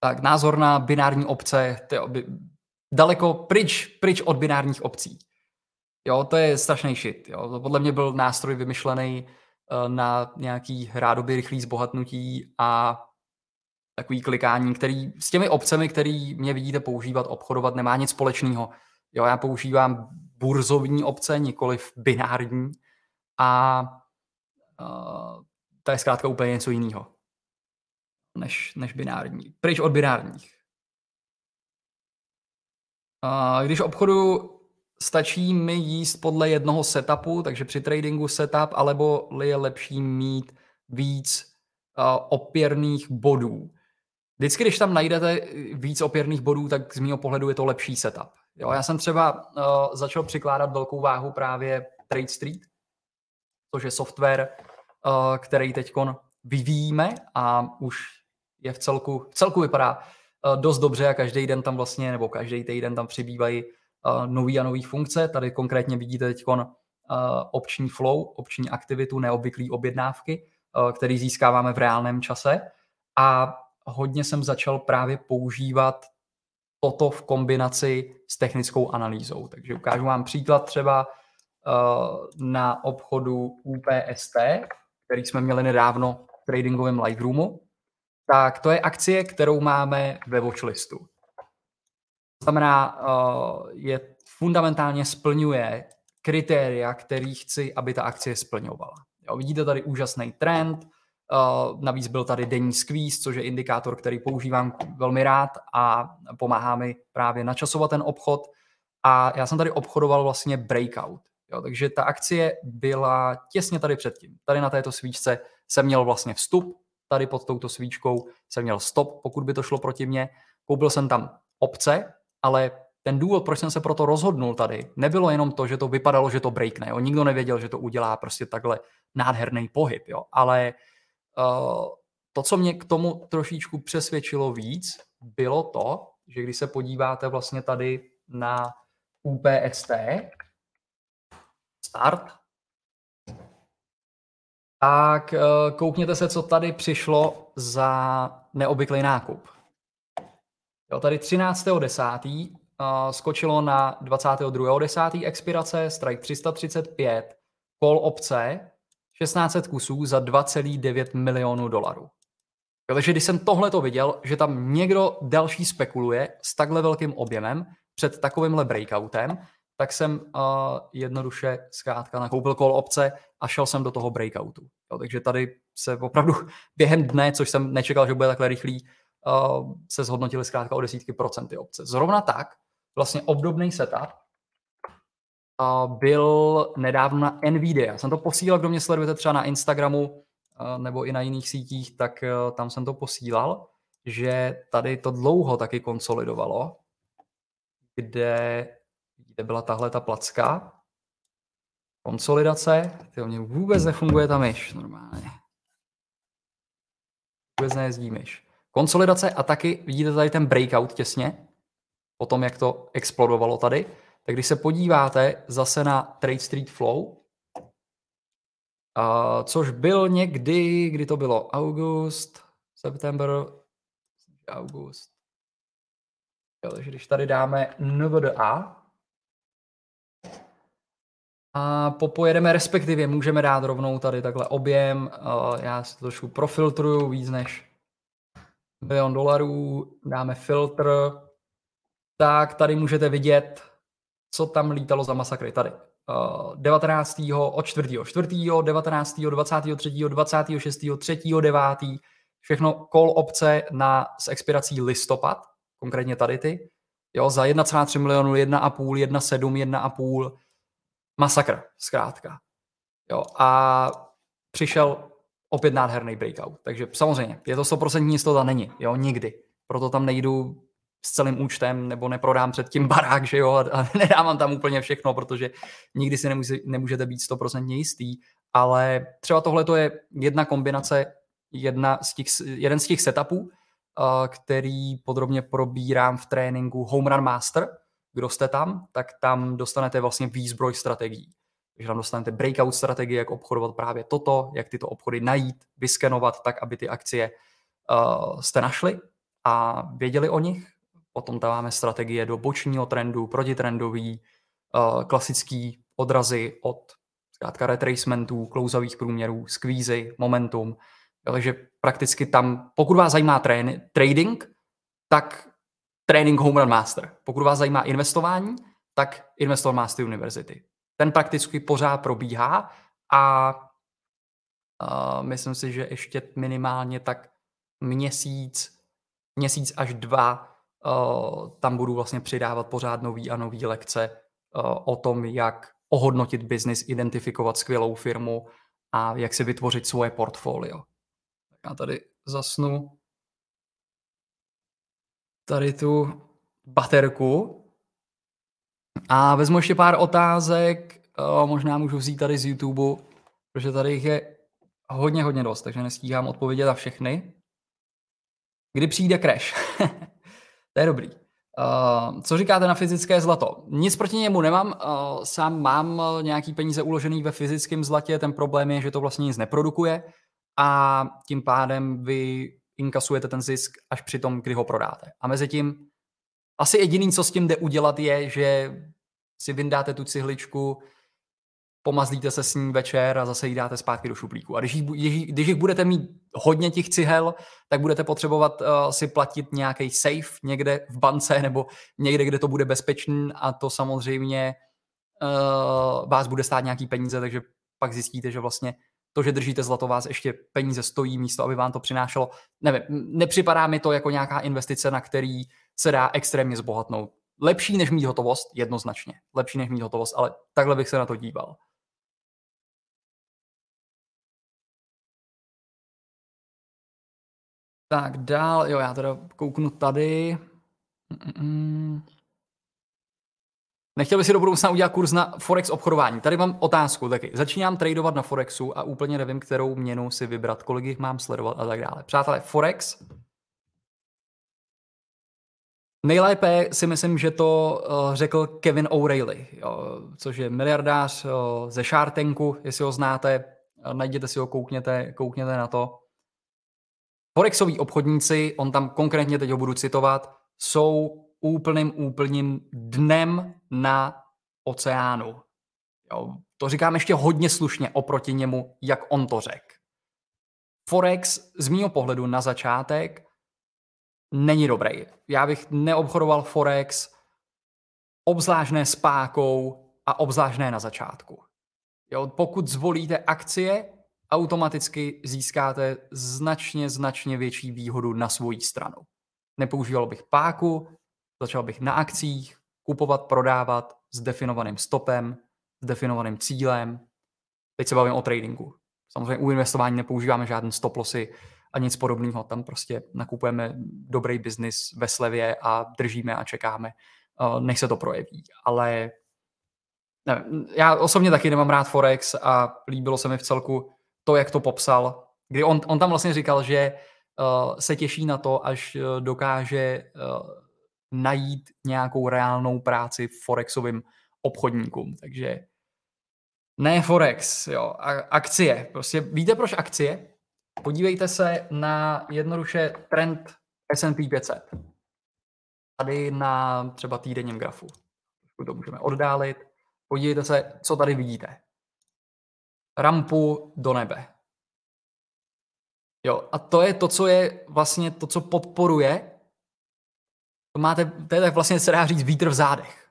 Tak názor na binární obce, daleko pryč, pryč od binárních obcí. Jo, to je strašný shit. Jo. To podle mě byl nástroj vymyšlený uh, na nějaký rádoby rychlý zbohatnutí a takový klikání, který s těmi obcemi, který mě vidíte používat, obchodovat, nemá nic společného. Jo, já používám burzovní obce, nikoli binární a uh, to je zkrátka úplně něco jiného než, než binární. Pryč od binárních. Uh, když obchodu stačí mi jíst podle jednoho setupu, takže při tradingu setup, alebo je lepší mít víc opěrných bodů. Vždycky, když tam najdete víc opěrných bodů, tak z mého pohledu je to lepší setup. Jo, já jsem třeba uh, začal přikládat velkou váhu právě Trade Street, což je software, uh, který teď vyvíjíme a už je v celku, v celku vypadá dost dobře a každý den tam vlastně, nebo každý týden tam přibývají uh, nový a nový funkce. Tady konkrétně vidíte teď uh, opční flow, opční aktivitu, neobvyklý objednávky, který získáváme v reálném čase. A hodně jsem začal právě používat toto v kombinaci s technickou analýzou. Takže ukážu vám příklad třeba na obchodu UPST, který jsme měli nedávno v tradingovém live roomu. Tak to je akcie, kterou máme ve watchlistu. To znamená, uh, je fundamentálně splňuje kritéria, který chci, aby ta akcie splňovala. Jo, vidíte tady úžasný trend, Uh, navíc byl tady denní squeeze, což je indikátor, který používám velmi rád a pomáhá mi právě načasovat ten obchod. A já jsem tady obchodoval vlastně breakout. Jo, takže ta akcie byla těsně tady předtím. Tady na této svíčce jsem měl vlastně vstup, tady pod touto svíčkou jsem měl stop, pokud by to šlo proti mně. Koupil jsem tam opce, ale ten důvod, proč jsem se proto rozhodnul tady, nebylo jenom to, že to vypadalo, že to breakne. Jo. Nikdo nevěděl, že to udělá prostě takhle nádherný pohyb, jo. ale uh, to, co mě k tomu trošičku přesvědčilo víc, bylo to, že když se podíváte vlastně tady na UPST, start, tak eh, koukněte se, co tady přišlo za neobvyklý nákup. Jo, tady 13.10. Uh, skočilo na 22.10. expirace, strike 335, call opce 1600 kusů za 2,9 milionů dolarů. Takže když jsem tohle to viděl, že tam někdo další spekuluje s takhle velkým objemem před takovýmhle breakoutem, tak jsem uh, jednoduše zkrátka nakoupil kol opce a šel jsem do toho breakoutu. Jo, takže tady se opravdu *laughs* během dne, což jsem nečekal, že bude takhle rychlý, uh, se zhodnotili zkrátka o desítky procent ty opce. Zrovna tak, vlastně obdobný setup byl nedávno na NVIDIA. Já jsem to posílal, kdo mě sledujete třeba na Instagramu nebo i na jiných sítích, tak e, tam jsem to posílal, že tady to dlouho taky konsolidovalo, kde, kde byla tahle ta placka, konsolidace, ty mě vůbec nefunguje ta myš normálně. Vůbec nejezdí myš. Konsolidace a taky vidíte tady ten breakout těsně, po tom, jak to explodovalo tady, tak když se podíváte zase na Trade Street Flow, uh, což byl někdy, kdy to bylo august, september, august. Jo, takže když tady dáme NVDA a popojedeme, respektive můžeme dát rovnou tady takhle objem, uh, já si to trošku profiltruju víc než milion dolarů, dáme filtr, tak tady můžete vidět co tam lítalo za masakry tady. Uh, 19. od 4. 4. 19. 23. 26. 3. 9. Všechno call opce na, s expirací listopad, konkrétně tady ty. Jo, za 1,3 milionu, 1,5, 1,7, 1,5. Masakr, zkrátka. Jo, a přišel opět nádherný breakout. Takže samozřejmě, je to 100% jistota, není, jo, nikdy. Proto tam nejdu s celým účtem nebo neprodám před tím barák, že jo, a *laughs* nedávám tam úplně všechno, protože nikdy si nemůže, nemůžete být 100% jistý, ale třeba tohle to je jedna kombinace, jedna z těch, jeden z těch setupů, který podrobně probírám v tréninku Home Run Master. Kdo jste tam, tak tam dostanete vlastně výzbroj strategií. Takže tam dostanete breakout strategie, jak obchodovat právě toto, jak tyto obchody najít, vyskenovat tak, aby ty akcie uh, jste našli a věděli o nich. Potom tam máme strategie do bočního trendu, protitrendový, uh, klasický odrazy od zkrátka retracementů, klouzavých průměrů, skvízy, momentum. Takže prakticky tam, pokud vás zajímá trén, trading, tak trénink Home Run Master. Pokud vás zajímá investování, tak Investor Master University ten prakticky pořád probíhá a uh, myslím si, že ještě minimálně tak měsíc, měsíc až dva uh, tam budu vlastně přidávat pořád nový a nový lekce uh, o tom, jak ohodnotit biznis, identifikovat skvělou firmu a jak si vytvořit svoje portfolio. Já tady zasnu tady tu baterku a vezmu ještě pár otázek, o, možná můžu vzít tady z YouTube, protože tady jich je hodně, hodně dost, takže nestíhám odpovědět na všechny. Kdy přijde crash? *laughs* to je dobrý. Uh, co říkáte na fyzické zlato? Nic proti němu nemám, uh, sám mám nějaký peníze uložený ve fyzickém zlatě, ten problém je, že to vlastně nic neprodukuje a tím pádem vy inkasujete ten zisk až při tom, kdy ho prodáte. A mezi tím asi jediný, co s tím jde udělat, je, že si vyndáte tu cihličku, pomazlíte se s ní večer a zase ji dáte zpátky do šuplíku. A když, jich, když jich budete mít hodně těch cihel, tak budete potřebovat uh, si platit nějaký safe někde v bance nebo někde, kde to bude bezpečný a to samozřejmě uh, vás bude stát nějaký peníze, takže pak zjistíte, že vlastně to, že držíte zlato, vás ještě peníze stojí místo, aby vám to přinášelo. Nevím, nepřipadá mi to jako nějaká investice, na který se dá extrémně zbohatnout. Lepší než mít hotovost, jednoznačně. Lepší než mít hotovost, ale takhle bych se na to díval. Tak dál, jo, já teda kouknu tady. Mm-mm. Nechtěl bych si do budoucna udělat kurz na Forex obchodování. Tady mám otázku taky. Začínám tradovat na Forexu a úplně nevím, kterou měnu si vybrat, kolik jich mám sledovat a tak dále. Přátelé, Forex Nejlépe si myslím, že to uh, řekl Kevin O'Reilly, což je miliardář uh, ze Shark jestli ho znáte, uh, najděte si ho, koukněte, koukněte na to. Forexoví obchodníci, on tam konkrétně teď ho budu citovat, jsou úplným, úplným dnem na oceánu. Jo, to říkám ještě hodně slušně oproti němu, jak on to řekl. Forex z mýho pohledu na začátek není dobrý. Já bych neobchodoval Forex, obzvláštné s pákou a obzvláštné na začátku. Jo, pokud zvolíte akcie, automaticky získáte značně, značně větší výhodu na svoji stranu. Nepoužíval bych páku, začal bych na akcích kupovat, prodávat s definovaným stopem, s definovaným cílem. Teď se bavím o tradingu. Samozřejmě u investování nepoužíváme žádný stop lossy, a nic podobného. Tam prostě nakupujeme dobrý biznis ve slevě a držíme a čekáme, eh, než se to projeví. Ale ne, já osobně taky nemám rád Forex a líbilo se mi v celku to, jak to popsal, kdy on, on tam vlastně říkal, že uh, se těší na to, až uh, dokáže uh, najít nějakou reálnou práci Forexovým obchodníkům. Takže ne Forex, jo, akcie. Prostě víte, proč akcie? Podívejte se na jednoduše trend S&P 500. Tady na třeba týdenním grafu. To můžeme oddálit. Podívejte se, co tady vidíte. Rampu do nebe. Jo, a to je to, co je vlastně to, co podporuje. To máte, to je tak vlastně se dá říct vítr v zádech.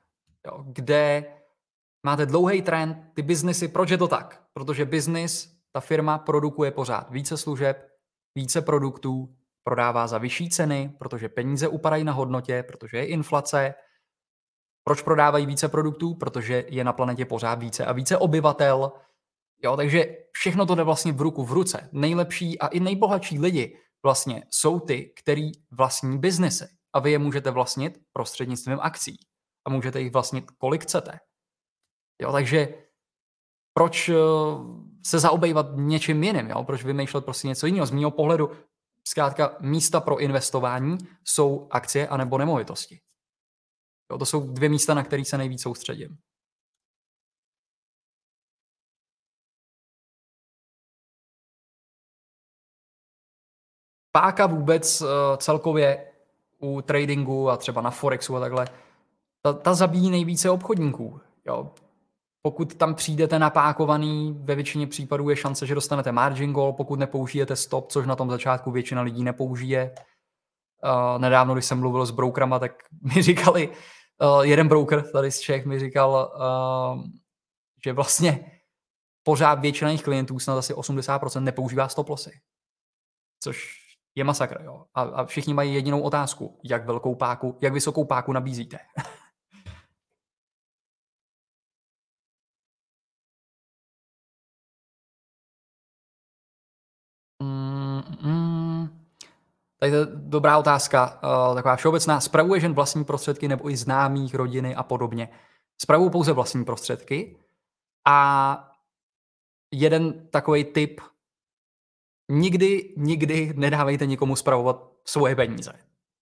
jo, kde máte dlouhý trend, ty biznesy, proč je to tak? Protože biznis, ta firma produkuje pořád více služeb, více produktů, prodává za vyšší ceny, protože peníze upadají na hodnotě, protože je inflace. Proč prodávají více produktů? Protože je na planetě pořád více a více obyvatel. Jo, takže všechno to jde vlastně v ruku v ruce. Nejlepší a i nejbohatší lidi vlastně jsou ty, který vlastní biznesy. A vy je můžete vlastnit prostřednictvím akcí. A můžete jich vlastnit kolik chcete. Jo, takže proč eh, se zaobejvat něčím jiným, jo? proč vymýšlet prostě něco jiného. Z mého pohledu zkrátka místa pro investování jsou akcie anebo nemovitosti. Jo, to jsou dvě místa, na které se nejvíc soustředím. Páka vůbec uh, celkově u tradingu a třeba na Forexu a takhle, ta, ta zabíjí nejvíce obchodníků. Jo. Pokud tam přijdete napákovaný, ve většině případů je šance, že dostanete margin call, pokud nepoužijete stop, což na tom začátku většina lidí nepoužije. Uh, nedávno, když jsem mluvil s brokerama, tak *laughs* mi říkali, uh, jeden broker tady z Čech mi říkal, uh, že vlastně pořád většina jejich klientů, snad asi 80% nepoužívá stop lossy. Což je masakr, jo. A, a všichni mají jedinou otázku, jak velkou páku, jak vysokou páku nabízíte. *laughs* Tak to je dobrá otázka, uh, taková všeobecná. Spravuje žen vlastní prostředky nebo i známých, rodiny a podobně? Spravují pouze vlastní prostředky a jeden takový tip, nikdy, nikdy nedávejte nikomu spravovat svoje peníze.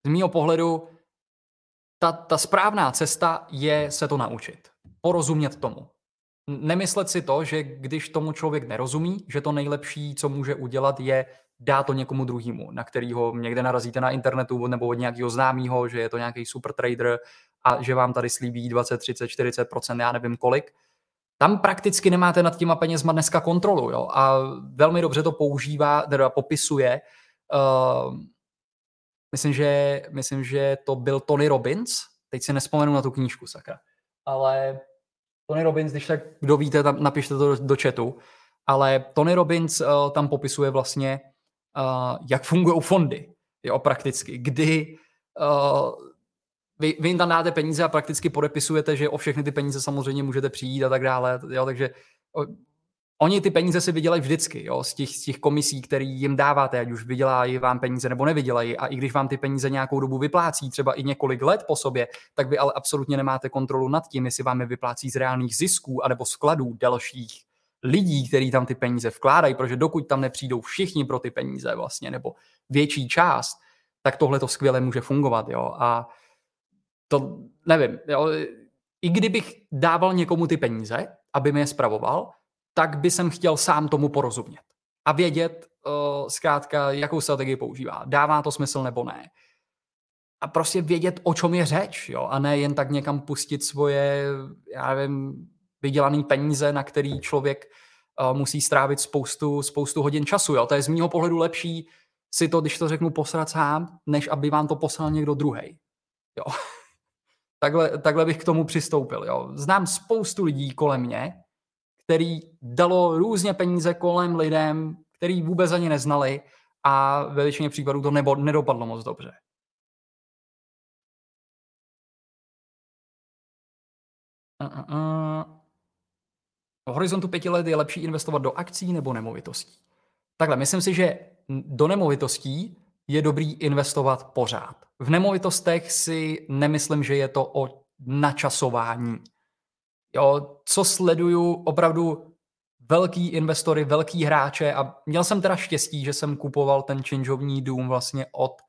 Z mého pohledu ta, ta správná cesta je se to naučit. Porozumět tomu. Nemyslet si to, že když tomu člověk nerozumí, že to nejlepší, co může udělat, je dá to někomu druhému, na kterého někde narazíte na internetu nebo od nějakého známého, že je to nějaký super trader a že vám tady slíbí 20, 30, 40% já nevím kolik. Tam prakticky nemáte nad těma penězma dneska kontrolu jo? a velmi dobře to používá, teda popisuje. Uh, myslím, že, myslím, že to byl Tony Robbins, teď si nespomenu na tu knížku, sakra. Ale Tony Robbins, když tak kdo víte, tam napište to do, do chatu, ale Tony Robbins uh, tam popisuje vlastně uh, jak fungují fondy, jo, prakticky, kdy uh, vy, vy jim tam dáte peníze a prakticky podepisujete, že o všechny ty peníze samozřejmě můžete přijít a tak dále, jo, takže o, oni ty peníze si vydělají vždycky, jo, z těch, z těch komisí, které jim dáváte, ať už vydělají vám peníze nebo nevydělají a i když vám ty peníze nějakou dobu vyplácí, třeba i několik let po sobě, tak vy ale absolutně nemáte kontrolu nad tím, jestli vám je vyplácí z reálných zisků anebo skladů dalších lidí, kteří tam ty peníze vkládají, protože dokud tam nepřijdou všichni pro ty peníze vlastně, nebo větší část, tak tohle to skvěle může fungovat, jo. A to nevím, jo. I kdybych dával někomu ty peníze, aby mi je spravoval, tak by jsem chtěl sám tomu porozumět a vědět uh, zkrátka, jakou strategii používá. Dává to smysl nebo ne. A prostě vědět, o čem je řeč, jo, a ne jen tak někam pustit svoje, já nevím, vydělaný peníze, na který člověk uh, musí strávit spoustu, spoustu hodin času. Jo? To je z mého pohledu lepší si to, když to řeknu, posrat sám, než aby vám to poslal někdo druhý. Jo. Takhle, takhle bych k tomu přistoupil. Jo. Znám spoustu lidí kolem mě, který dalo různě peníze kolem lidem, který vůbec ani neznali a ve většině případů to nebo, nedopadlo moc dobře. Uh-uh. V horizontu pěti let je lepší investovat do akcí nebo nemovitostí. Takhle, myslím si, že do nemovitostí je dobrý investovat pořád. V nemovitostech si nemyslím, že je to o načasování. Jo, co sleduju opravdu velký investory, velký hráče a měl jsem teda štěstí, že jsem kupoval ten changeovní dům vlastně od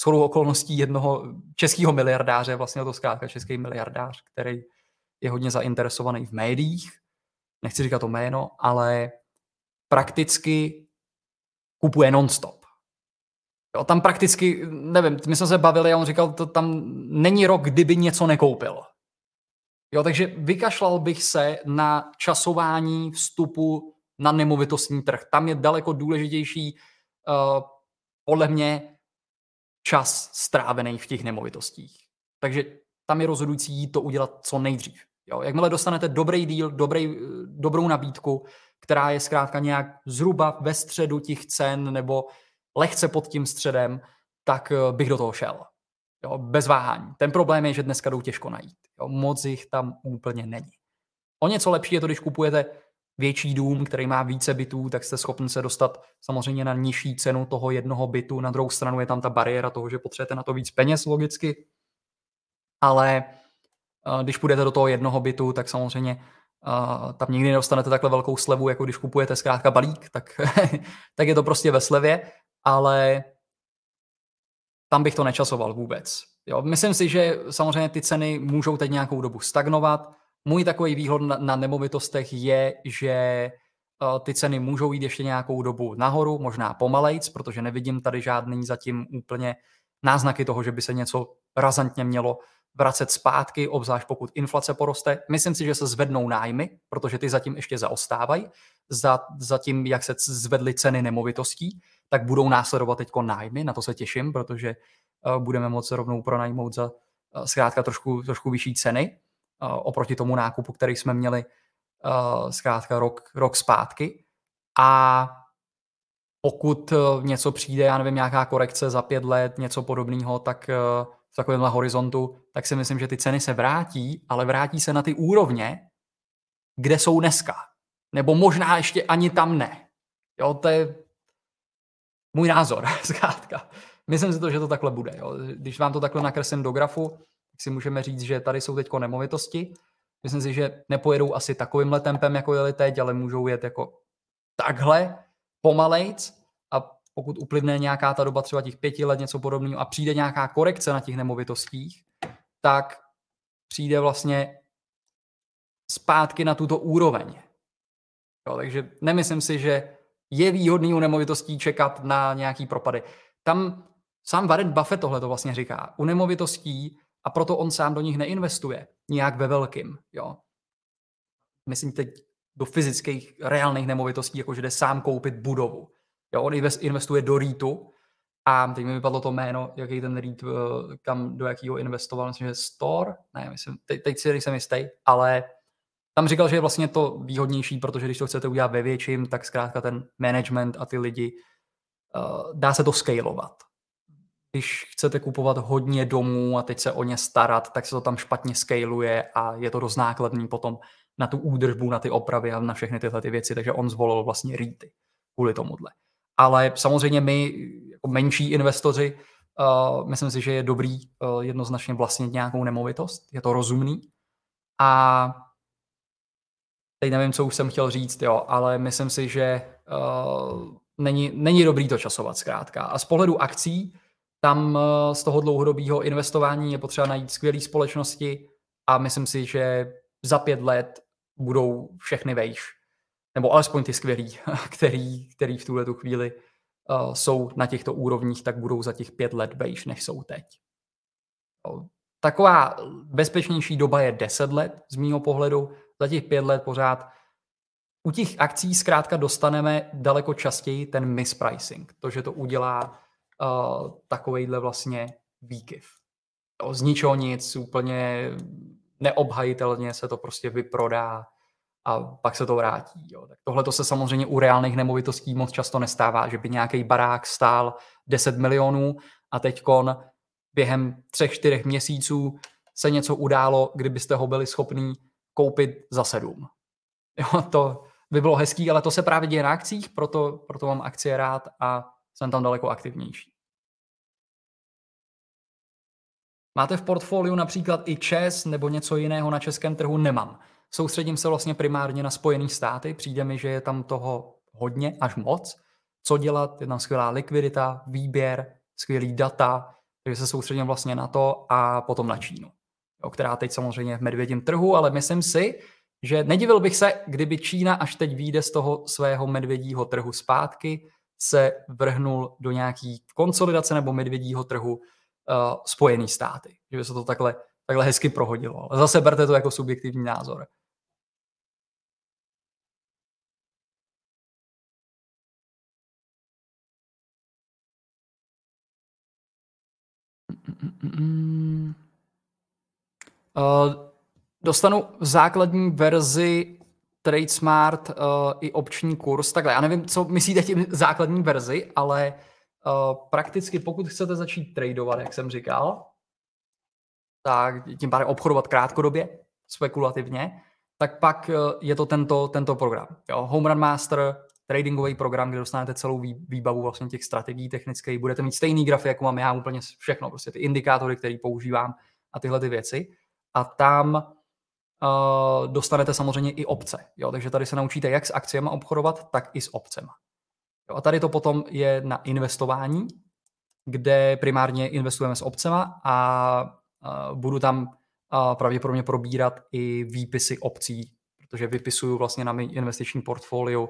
shodou okolností jednoho českého miliardáře, vlastně to zkrátka český miliardář, který je hodně zainteresovaný v médiích nechci říkat to jméno, ale prakticky kupuje non-stop. Jo, tam prakticky, nevím, my jsme se bavili a on říkal, to tam není rok, kdyby něco nekoupil. Jo, takže vykašlal bych se na časování vstupu na nemovitostní trh. Tam je daleko důležitější uh, podle mě čas strávený v těch nemovitostích. Takže tam je rozhodující to udělat co nejdřív. Jo, jakmile dostanete dobrý deal, dobrý, dobrou nabídku, která je zkrátka nějak zhruba ve středu těch cen nebo lehce pod tím středem, tak eh, bych do toho šel. Jo, bez váhání. Ten problém je, že dneska jdou těžko najít. Jo, moc jich tam úplně není. O něco lepší je to, když kupujete větší dům, který má více bytů, tak jste schopni se dostat samozřejmě na nižší cenu toho jednoho bytu. Na druhou stranu je tam ta bariéra toho, že potřebujete na to víc peněz logicky. Ale eh, když půjdete do toho jednoho bytu, tak samozřejmě uh, tam nikdy nedostanete takhle velkou slevu, jako když kupujete zkrátka balík, tak, *laughs* tak je to prostě ve slevě, ale tam bych to nečasoval vůbec. Jo, myslím si, že samozřejmě ty ceny můžou teď nějakou dobu stagnovat. Můj takový výhled na, na nemovitostech je, že uh, ty ceny můžou jít ještě nějakou dobu nahoru, možná pomalejc, protože nevidím tady žádný zatím úplně náznaky toho, že by se něco razantně mělo vracet zpátky, obzvlášť pokud inflace poroste. Myslím si, že se zvednou nájmy, protože ty zatím ještě zaostávají. Za, za tím, jak se zvedly ceny nemovitostí, tak budou následovat teď nájmy, na to se těším, protože uh, budeme moci rovnou pronajmout za uh, zkrátka trošku, trošku vyšší ceny uh, oproti tomu nákupu, který jsme měli zkrátka rok, rok zpátky. A pokud něco přijde, já nevím, nějaká korekce za pět let, něco podobného, tak v takovémhle horizontu, tak si myslím, že ty ceny se vrátí, ale vrátí se na ty úrovně, kde jsou dneska. Nebo možná ještě ani tam ne. Jo, to je můj názor, *laughs* zkrátka. Myslím si to, že to takhle bude. Jo. Když vám to takhle nakreslím do grafu, tak si můžeme říct, že tady jsou teď nemovitosti. Myslím si, že nepojedou asi takovýmhle tempem, jako jeli teď, ale můžou jet jako takhle, pomalejc a pokud uplyne nějaká ta doba třeba těch pěti let, něco podobného a přijde nějaká korekce na těch nemovitostích, tak přijde vlastně zpátky na tuto úroveň. Jo, takže nemyslím si, že je výhodný u nemovitostí čekat na nějaký propady. Tam sám Warren Buffett tohle to vlastně říká. U nemovitostí a proto on sám do nich neinvestuje nějak ve velkým. Jo. Myslím teď do fyzických, reálných nemovitostí, jakože jde sám koupit budovu. Jo, on investuje do REITu a teď mi vypadlo to jméno, jaký ten REIT, eh, kam, do jakého investoval, myslím, že Store, ne, myslím, teď, teď si nejsem jistý, ale tam říkal, že je vlastně to výhodnější, protože když to chcete udělat ve větším, tak zkrátka ten management a ty lidi, uh, dá se to scalovat. Když chcete kupovat hodně domů a teď se o ně starat, tak se to tam špatně scaluje a je to dost nákladný potom na tu údržbu, na ty opravy a na všechny tyhle ty věci, takže on zvolil vlastně REITy kvůli tomuhle. Ale samozřejmě my, jako menší investoři, uh, myslím si, že je dobrý uh, jednoznačně vlastnit nějakou nemovitost, je to rozumný. A teď nevím, co už jsem chtěl říct, jo, ale myslím si, že uh, není, není dobrý to časovat zkrátka. A z pohledu akcí, tam uh, z toho dlouhodobého investování je potřeba najít skvělé společnosti a myslím si, že za pět let budou všechny vejš. Nebo alespoň ty skvělý, *laughs* který, který v tuhle tu chvíli uh, jsou na těchto úrovních, tak budou za těch pět let vejš, než jsou teď. Taková bezpečnější doba je 10 let z mýho pohledu, za těch pět let pořád u těch akcí zkrátka dostaneme daleko častěji ten mispricing. To, že to udělá uh, takovejhle vlastně výkyv. Z ničeho nic, úplně neobhajitelně se to prostě vyprodá a pak se to vrátí. Tohle to se samozřejmě u reálných nemovitostí moc často nestává, že by nějaký barák stál 10 milionů a teď během třech, čtyřech měsíců se něco událo, kdybyste ho byli schopní koupit za sedm. *laughs* Jo, to by bylo hezký, ale to se právě děje na akcích, proto, proto mám akcie rád a jsem tam daleko aktivnější. Máte v portfoliu například i ČES nebo něco jiného na českém trhu? Nemám. Soustředím se vlastně primárně na Spojené státy. Přijde mi, že je tam toho hodně, až moc. Co dělat? Je tam skvělá likvidita, výběr, skvělý data, takže se soustředím vlastně na to a potom na Čínu jo, která teď samozřejmě je v medvědím trhu, ale myslím si, že nedivil bych se, kdyby Čína až teď vyjde z toho svého medvědího trhu zpátky, se vrhnul do nějaký konsolidace nebo medvědího trhu uh, Spojený státy. Že by se to takhle, takhle hezky prohodilo. Ale zase berte to jako subjektivní názor. Mm-mm. Uh, dostanu v základní verzi TradeSmart uh, i opční kurz. Takhle, já nevím, co myslíte tím základní verzi, ale uh, prakticky pokud chcete začít tradovat, jak jsem říkal, tak tím pádem obchodovat krátkodobě, spekulativně, tak pak je to tento, tento program. Jo, Home Run Master, tradingový program, kde dostanete celou výbavu vlastně těch strategií technických, budete mít stejný grafy, jako mám já, úplně všechno, prostě ty indikátory, které používám a tyhle ty věci. A tam uh, dostanete samozřejmě i opce. Jo? Takže tady se naučíte jak s akciemi obchodovat, tak i s opcemi. Jo? A tady to potom je na investování, kde primárně investujeme s opcema a uh, budu tam uh, pravděpodobně probírat i výpisy opcí, protože vypisuju vlastně na investiční portfolio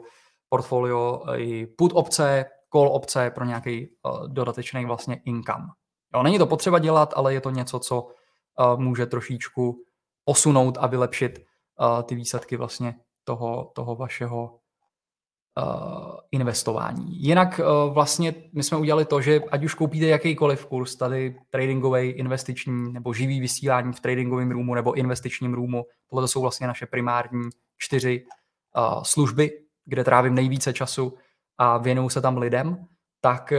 portfolio i put opce, call opce pro nějaký uh, dodatečný vlastně income. Jo, není to potřeba dělat, ale je to něco, co může trošičku posunout a vylepšit ty výsledky vlastně toho, toho vašeho investování. Jinak vlastně my jsme udělali to, že ať už koupíte jakýkoliv kurz, tady tradingový, investiční nebo živý vysílání v tradingovém roomu nebo investičním roomu, tohle jsou vlastně naše primární čtyři služby, kde trávím nejvíce času a věnuju se tam lidem, tak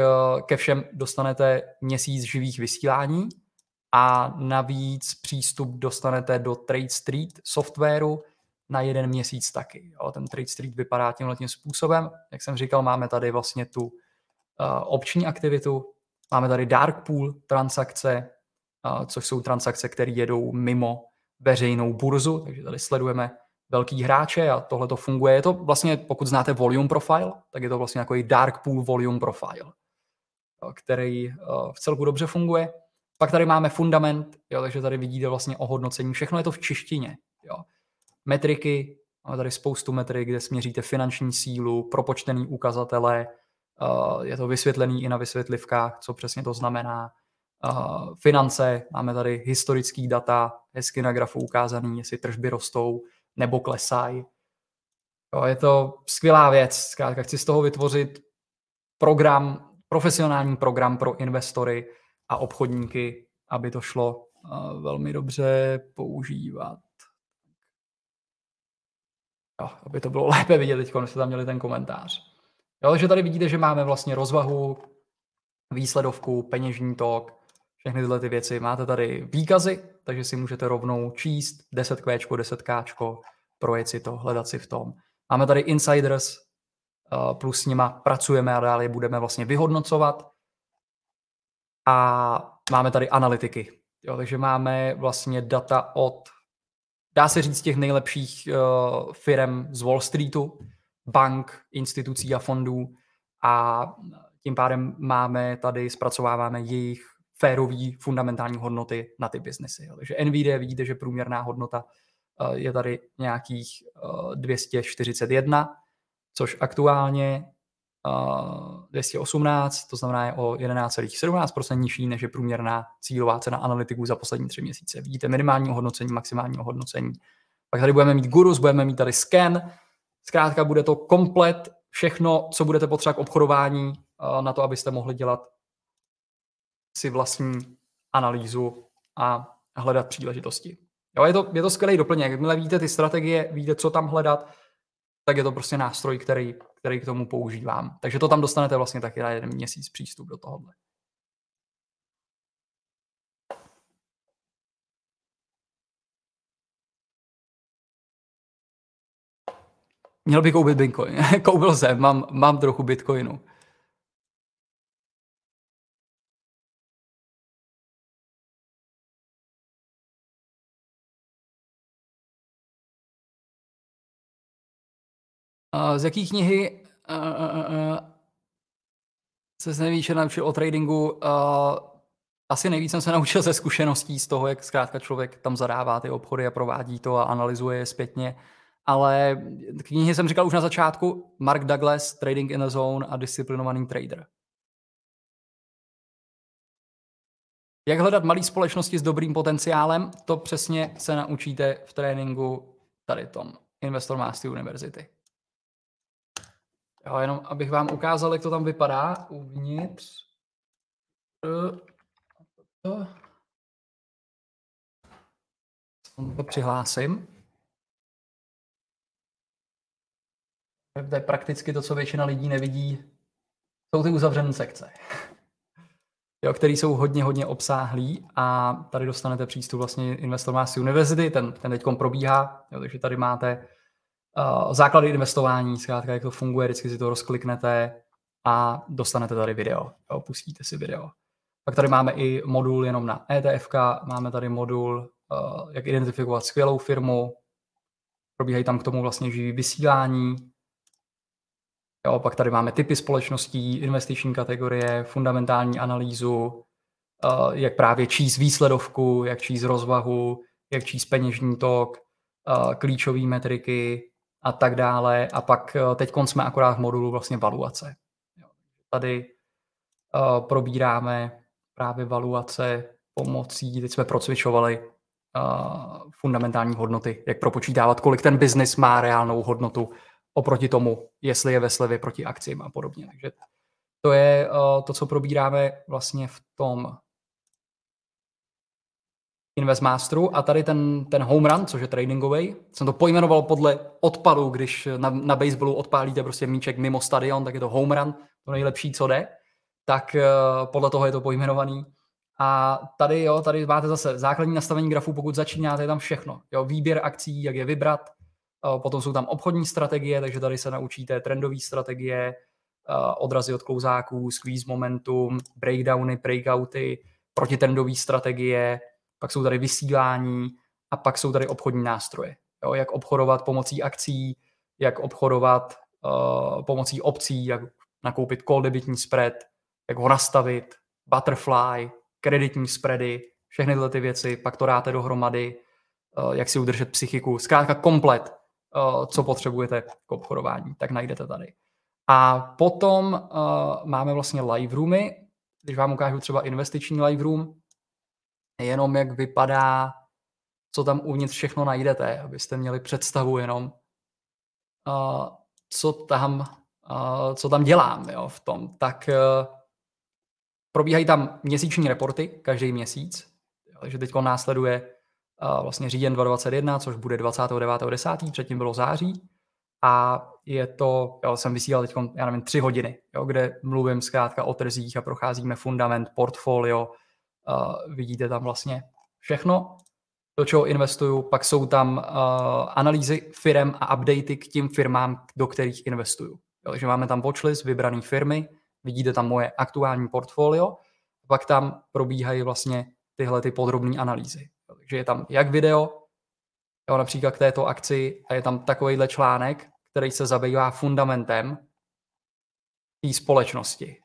ke všem dostanete měsíc živých vysílání a navíc přístup dostanete do Trade Street softwaru na jeden měsíc taky. Jo, ten Trade Street vypadá tímhle tím způsobem. Jak jsem říkal, máme tady vlastně tu uh, opční aktivitu, máme tady dark pool transakce, uh, což jsou transakce, které jedou mimo veřejnou burzu, takže tady sledujeme velký hráče a tohle to funguje. Je to vlastně, pokud znáte volume profile, tak je to vlastně jako dark pool volume profile, který eh, v celku dobře funguje. Pak tady máme fundament, jo, takže tady vidíte vlastně ohodnocení. Všechno je to v češtině. Jo. Metriky, máme tady spoustu metrik, kde směříte finanční sílu, propočtený ukazatele, eh, je to vysvětlený i na vysvětlivkách, co přesně to znamená. Eh, finance, máme tady historický data, hezky na grafu ukázaný, jestli tržby rostou, nebo klesají. Jo, je to skvělá věc. Zkrátka chci z toho vytvořit program, profesionální program pro investory a obchodníky, aby to šlo uh, velmi dobře používat. Jo, aby to bylo *laughs* lépe vidět teď, jste tam měli ten komentář. Jo, takže tady vidíte, že máme vlastně rozvahu, výsledovku, peněžní tok, všechny tyhle ty věci. Máte tady výkazy, takže si můžete rovnou číst 10Q, 10K, projet si to, hledat si v tom. Máme tady insiders, eh, plus s nima pracujeme a dále budeme vlastně vyhodnocovat. A máme tady analytiky. Jo, takže máme vlastně data od, dá se říct, těch nejlepších uh, firm z Wall Streetu, bank, institucí a fondů a tím pádem máme tady, zpracováváme jejich férový fundamentální hodnoty na ty biznesy. Takže NVIDIA vidíte, že průměrná hodnota eh, je tady nějakých 241, eh, což aktuálně 218, eh, to znamená je o 11,17% nižší než je průměrná cílová cena analytiků za poslední tři měsíce. Vidíte minimální ohodnocení, maximální ohodnocení. Pak tady budeme mít Gurus, budeme mít tady Scan, zkrátka bude to komplet všechno, co budete potřebovat k obchodování na to, abyste mohli dělat si vlastní analýzu a hledat příležitosti. Jo, je, to, je to skvělý doplněk. Jakmile víte ty strategie, víte, co tam hledat, tak je to prostě nástroj, který, který k tomu používám. Takže to tam dostanete vlastně taky na jeden měsíc přístup do tohohle. Měl bych koupit Bitcoin. *laughs* Koupil jsem, mám, mám trochu Bitcoinu. Z jaké knihy se nejvíce naučil o tradingu? asi nejvíc jsem se *laughs* naučil ze zkušeností z toho, jak zkrátka člověk tam zadává ty obchody a provádí to a analyzuje je zpětně. Ale knihy jsem říkal už na začátku, Mark Douglas, Trading in the Zone a Disciplinovaný trader. Jak hledat malé společnosti s dobrým potenciálem, to přesně se naučíte v tréninku tady tom Investor Mastery University. Jo, jenom abych vám ukázal, jak to tam vypadá uvnitř. to přihlásím. To je prakticky to, co většina lidí nevidí. Jsou ty uzavřené sekce, *laughs* jo, které jsou hodně, hodně obsáhlý a tady dostanete přístup vlastně Investor Mass University, ten, ten teď probíhá, jo, takže tady máte uh, základy investování, zkrátka, jak to funguje, vždycky si to rozkliknete a dostanete tady video, jo, pustíte si video. Pak tady máme i modul jenom na ETF, máme tady modul, uh, jak identifikovat skvělou firmu, probíhají tam k tomu vlastně živý vysílání, Jo, pak tady máme typy společností, investiční kategorie, fundamentální analýzu, uh, jak právě číst výsledovku, jak číst rozvahu, jak číst peněžní tok, klíčové metriky a tak dále. A pak uh, teď jsme akorát v modulu vlastně valuace. Tady uh, probíráme právě valuace pomocí, teď jsme procvičovali uh, fundamentální hodnoty, jak propočítávat, kolik ten biznis má reálnou hodnotu oproti tomu, jestli je ve slevě proti akcím a podobně. Takže to je to, co probíráme vlastně v tom Investmasteru a tady ten, ten home run, což je tradingový, jsem to pojmenoval podle odpadu, když na, na baseballu odpálíte prostě míček mimo stadion, tak je to home run, to nejlepší, co jde, tak uh, podle toho je to pojmenovaný. A tady, jo, tady máte zase základní nastavení grafu, pokud začínáte, je tam všechno. Jo, výběr akcí, jak je vybrat, Potom jsou tam obchodní strategie, takže tady se naučíte trendové strategie, odrazy od klouzáků, squeeze momentum, breakdowny, breakouty, protitrendové strategie, pak jsou tady vysílání a pak jsou tady obchodní nástroje. Jo, jak obchodovat pomocí akcí, jak obchodovat uh, pomocí opcí, jak nakoupit call debitní spread, jak ho nastavit, butterfly, kreditní spready, všechny tyhle ty věci, pak to dáte dohromady, uh, jak si udržet psychiku, zkrátka komplet Eh, co potřebujete k obchodování, tak najdete tady. A potom uh, máme vlastně live roomy, když vám ukážu třeba investiční live room, jenom jak vypadá, co tam uvnitř všechno najdete, abyste měli představu jenom, uh, co tam, uh, co tam dělám jo, v tom. Tak uh, probíhají tam měsíční reporty každý měsíc, takže teď následuje vlastně říjen 2021, což bude 29.10., předtím bylo září. A je to, já jsem vysílal teď, já nevím, tři hodiny, jo, kde mluvím zkrátka o trzích a procházíme fundament, portfolio, uh, vidíte tam vlastně všechno, do čeho investuju, pak jsou tam uh, analýzy firm a updaty k těm firmám, do kterých investuju. Takže máme tam watchlist, vybrané firmy, vidíte tam moje aktuální portfolio, pak tam probíhají vlastně tyhle ty podrobné analýzy. Takže je tam jak video, jo, například k této akci, a je tam takovýhle článek, který se zabývá fundamentem té společnosti.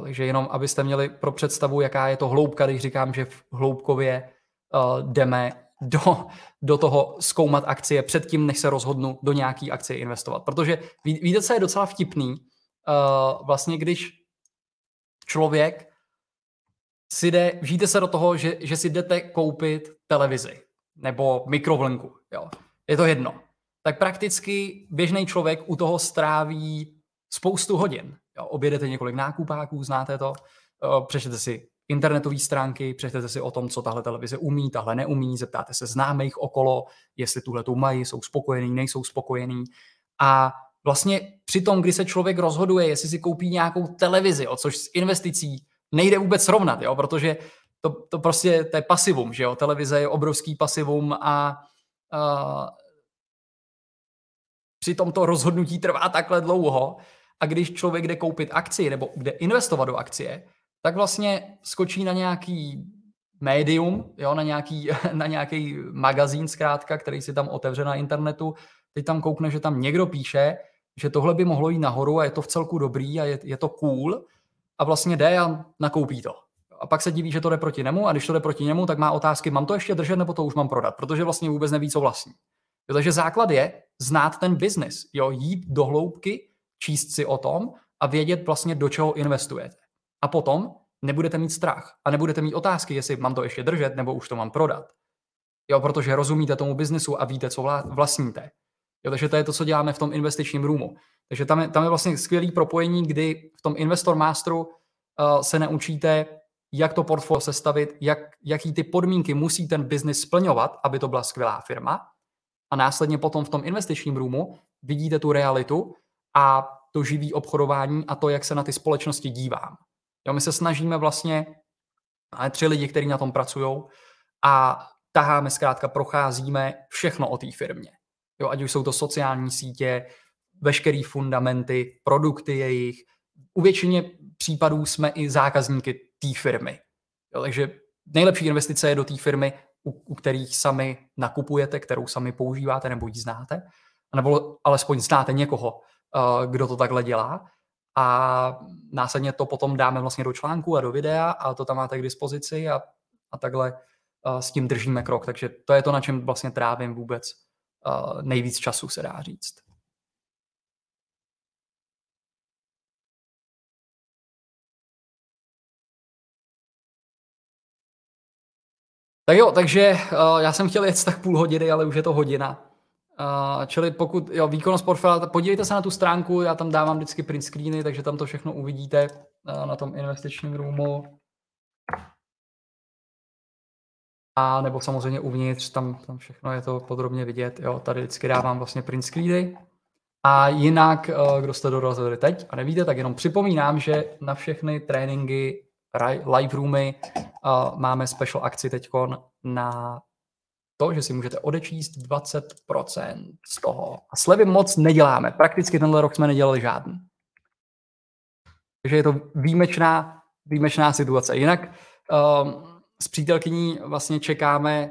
Takže jenom, abyste měli pro představu, jaká je to hloubka, když říkám, že v hloubkově uh, jdeme do, do toho zkoumat akcie předtím, než se rozhodnu do nějaký akcie investovat. Protože ví, víte, co je docela vtipný? Uh, vlastně, když člověk si jde, vžijte se do toho, že, že si jdete koupit televizi nebo mikrovlnku. Jo. Je to jedno. Tak prakticky běžný člověk u toho stráví spoustu hodin. Objedete několik nákupáků, znáte to, přečtete si internetové stránky, přečtete si o tom, co tahle televize umí, tahle neumí, zeptáte se známých okolo, jestli tuhle tu mají, jsou spokojení, nejsou spokojení. A vlastně při tom, kdy se člověk rozhoduje, jestli si koupí nějakou televizi, o což s investicí nejde vůbec srovnat, jo, protože to, to prostě to je pasivum, že jo, televize je obrovský pasivum a uh, při tomto rozhodnutí trvá takhle dlouho a když člověk jde koupit akci nebo kde investovat do akcie, tak vlastně skočí na nějaký médium, jo, na, nějaký, *laughs* na nějaký magazín zkrátka, který si tam otevře na internetu, teď tam koukne, že tam někdo píše, že tohle by mohlo jít nahoru a je to v celku dobrý a je, je to cool a vlastně jde a nakoupí to. A pak se diví, že to jde proti němu a když to jde proti němu, tak má otázky, mám to ještě držet nebo to už mám prodat, protože vlastně vůbec neví, co vlastní. Jo, takže základ je znát ten biznis, jo, jít do hloubky, číst si o tom a vědět vlastně, do čeho investujete. A potom nebudete mít strach a nebudete mít otázky, jestli mám to ještě držet nebo už to mám prodat. Jo, protože rozumíte tomu biznesu a víte, co vlastníte. Jo, takže to je to, co děláme v tom investičním roomu. Takže tam je, tam je vlastně skvělý propojení, kdy v tom Investor Masteru uh, se naučíte jak to portfolio sestavit, jak, jaký ty podmínky musí ten biznis splňovat, aby to byla skvělá firma. A následně potom v tom investičním roomu vidíte tu realitu a to živý obchodování a to, jak se na ty společnosti dívám. Jo, my se snažíme vlastně, máme tři lidi, kteří na tom pracují a taháme, zkrátka procházíme všechno o té firmě. Jo, ať už jsou to sociální sítě, veškerý fundamenty, produkty jejich. U většině případů jsme i zákazníky té firmy. Jo, takže nejlepší investice je do té firmy, u, u kterých sami nakupujete, kterou sami používáte nebo ji znáte, nebo alespoň znáte někoho, kdo to takhle dělá. A následně to potom dáme vlastně do článku a do videa a to tam máte k dispozici a, a takhle uh, s tím držíme krok. Takže to je to, na čem vlastně trávím vůbec uh, nejvíc času, se dá říct. Tak jo, takže uh, já jsem chtěl jet tak půl hodiny, ale už je to hodina. Uh, čili pokud, jo, výkonnost portfolia, podívejte se na tu stránku, já tam dávám vždycky print screeny, takže tam to všechno uvidíte uh, na tom investičním roomu. A nebo samozřejmě uvnitř, tam, tam všechno je to podrobně vidět. Jo, tady vždycky dávám vlastně print screeny. A jinak, uh, kdo jste dorazili teď a nevíte, tak jenom připomínám, že na všechny tréninky live roomy uh, máme special akci teď na to, že si můžete odečíst 20% z toho. A slevy moc neděláme. Prakticky tenhle rok jsme nedělali žádný. Takže je to výjimečná, výjimečná situace. Jinak um, s přítelkyní vlastně čekáme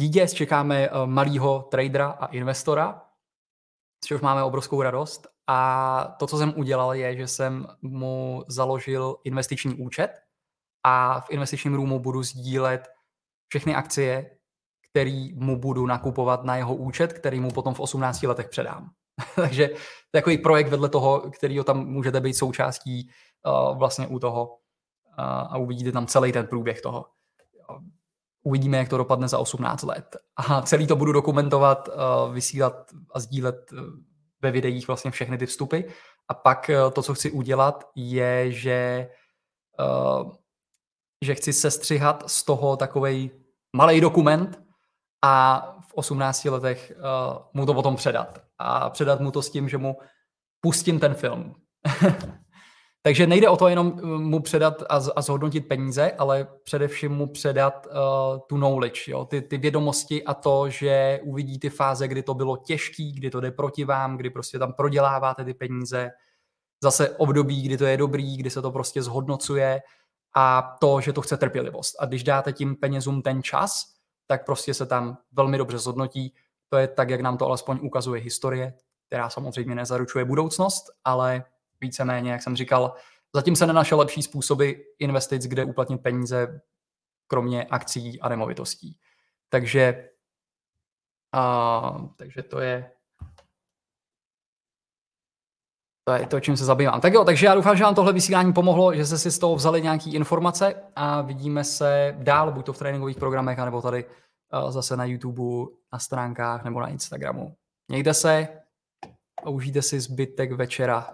dítě, čekáme uh, malého tradera a investora, z čehož máme obrovskou radost. A to, co jsem udělal, je, že jsem mu založil investiční účet a v investičním roomu budu sdílet všechny akcie, který mu budu nakupovat na jeho účet, který mu potom v 18 letech předám. *laughs* Takže takový projekt vedle toho, který tam můžete být součástí uh, vlastně u toho uh, a uvidíte tam celý ten průběh toho. Uvidíme, jak to dopadne za 18 let. A celý to budu dokumentovat, uh, vysílat a sdílet ve videích vlastně všechny ty vstupy. A pak to, co chci udělat, je, že, že chci sestřihat z toho takový malý dokument, a v 18 letech uh, mu to potom předat. A předat mu to s tím, že mu pustím ten film. *laughs* Takže nejde o to jenom eh, mu předat a, a zhodnotit peníze, ale především mu předat uh, tu knowledge, jo? Ty, ty vědomosti a to, že uvidí ty fáze, kdy to bylo těžký, kdy to jde proti vám, kdy prostě tam proděláváte ty peníze, zase období, kdy to je dobrý, kdy se to prostě zhodnocuje a to, že to chce trpělivost. A když dáte tím penězům ten čas, tak prostě se tam velmi dobře zhodnotí. To je tak, jak nám to alespoň ukazuje historie, která samozřejmě nezaručuje budoucnost, ale víceméně, jak jsem říkal, zatím se nenašel lepší způsoby investic, kde uplatnit peníze, kromě akcí a nemovitostí. Takže, a, takže to je to je to, čím se zabývám. Tak jo, takže já doufám, že vám tohle vysílání pomohlo, že jste si z toho vzali nějaké informace a vidíme se dál, buď to v tréninkových programech, anebo tady uh, zase na YouTube, na stránkách nebo na Instagramu. Mějte se a užijte si zbytek večera.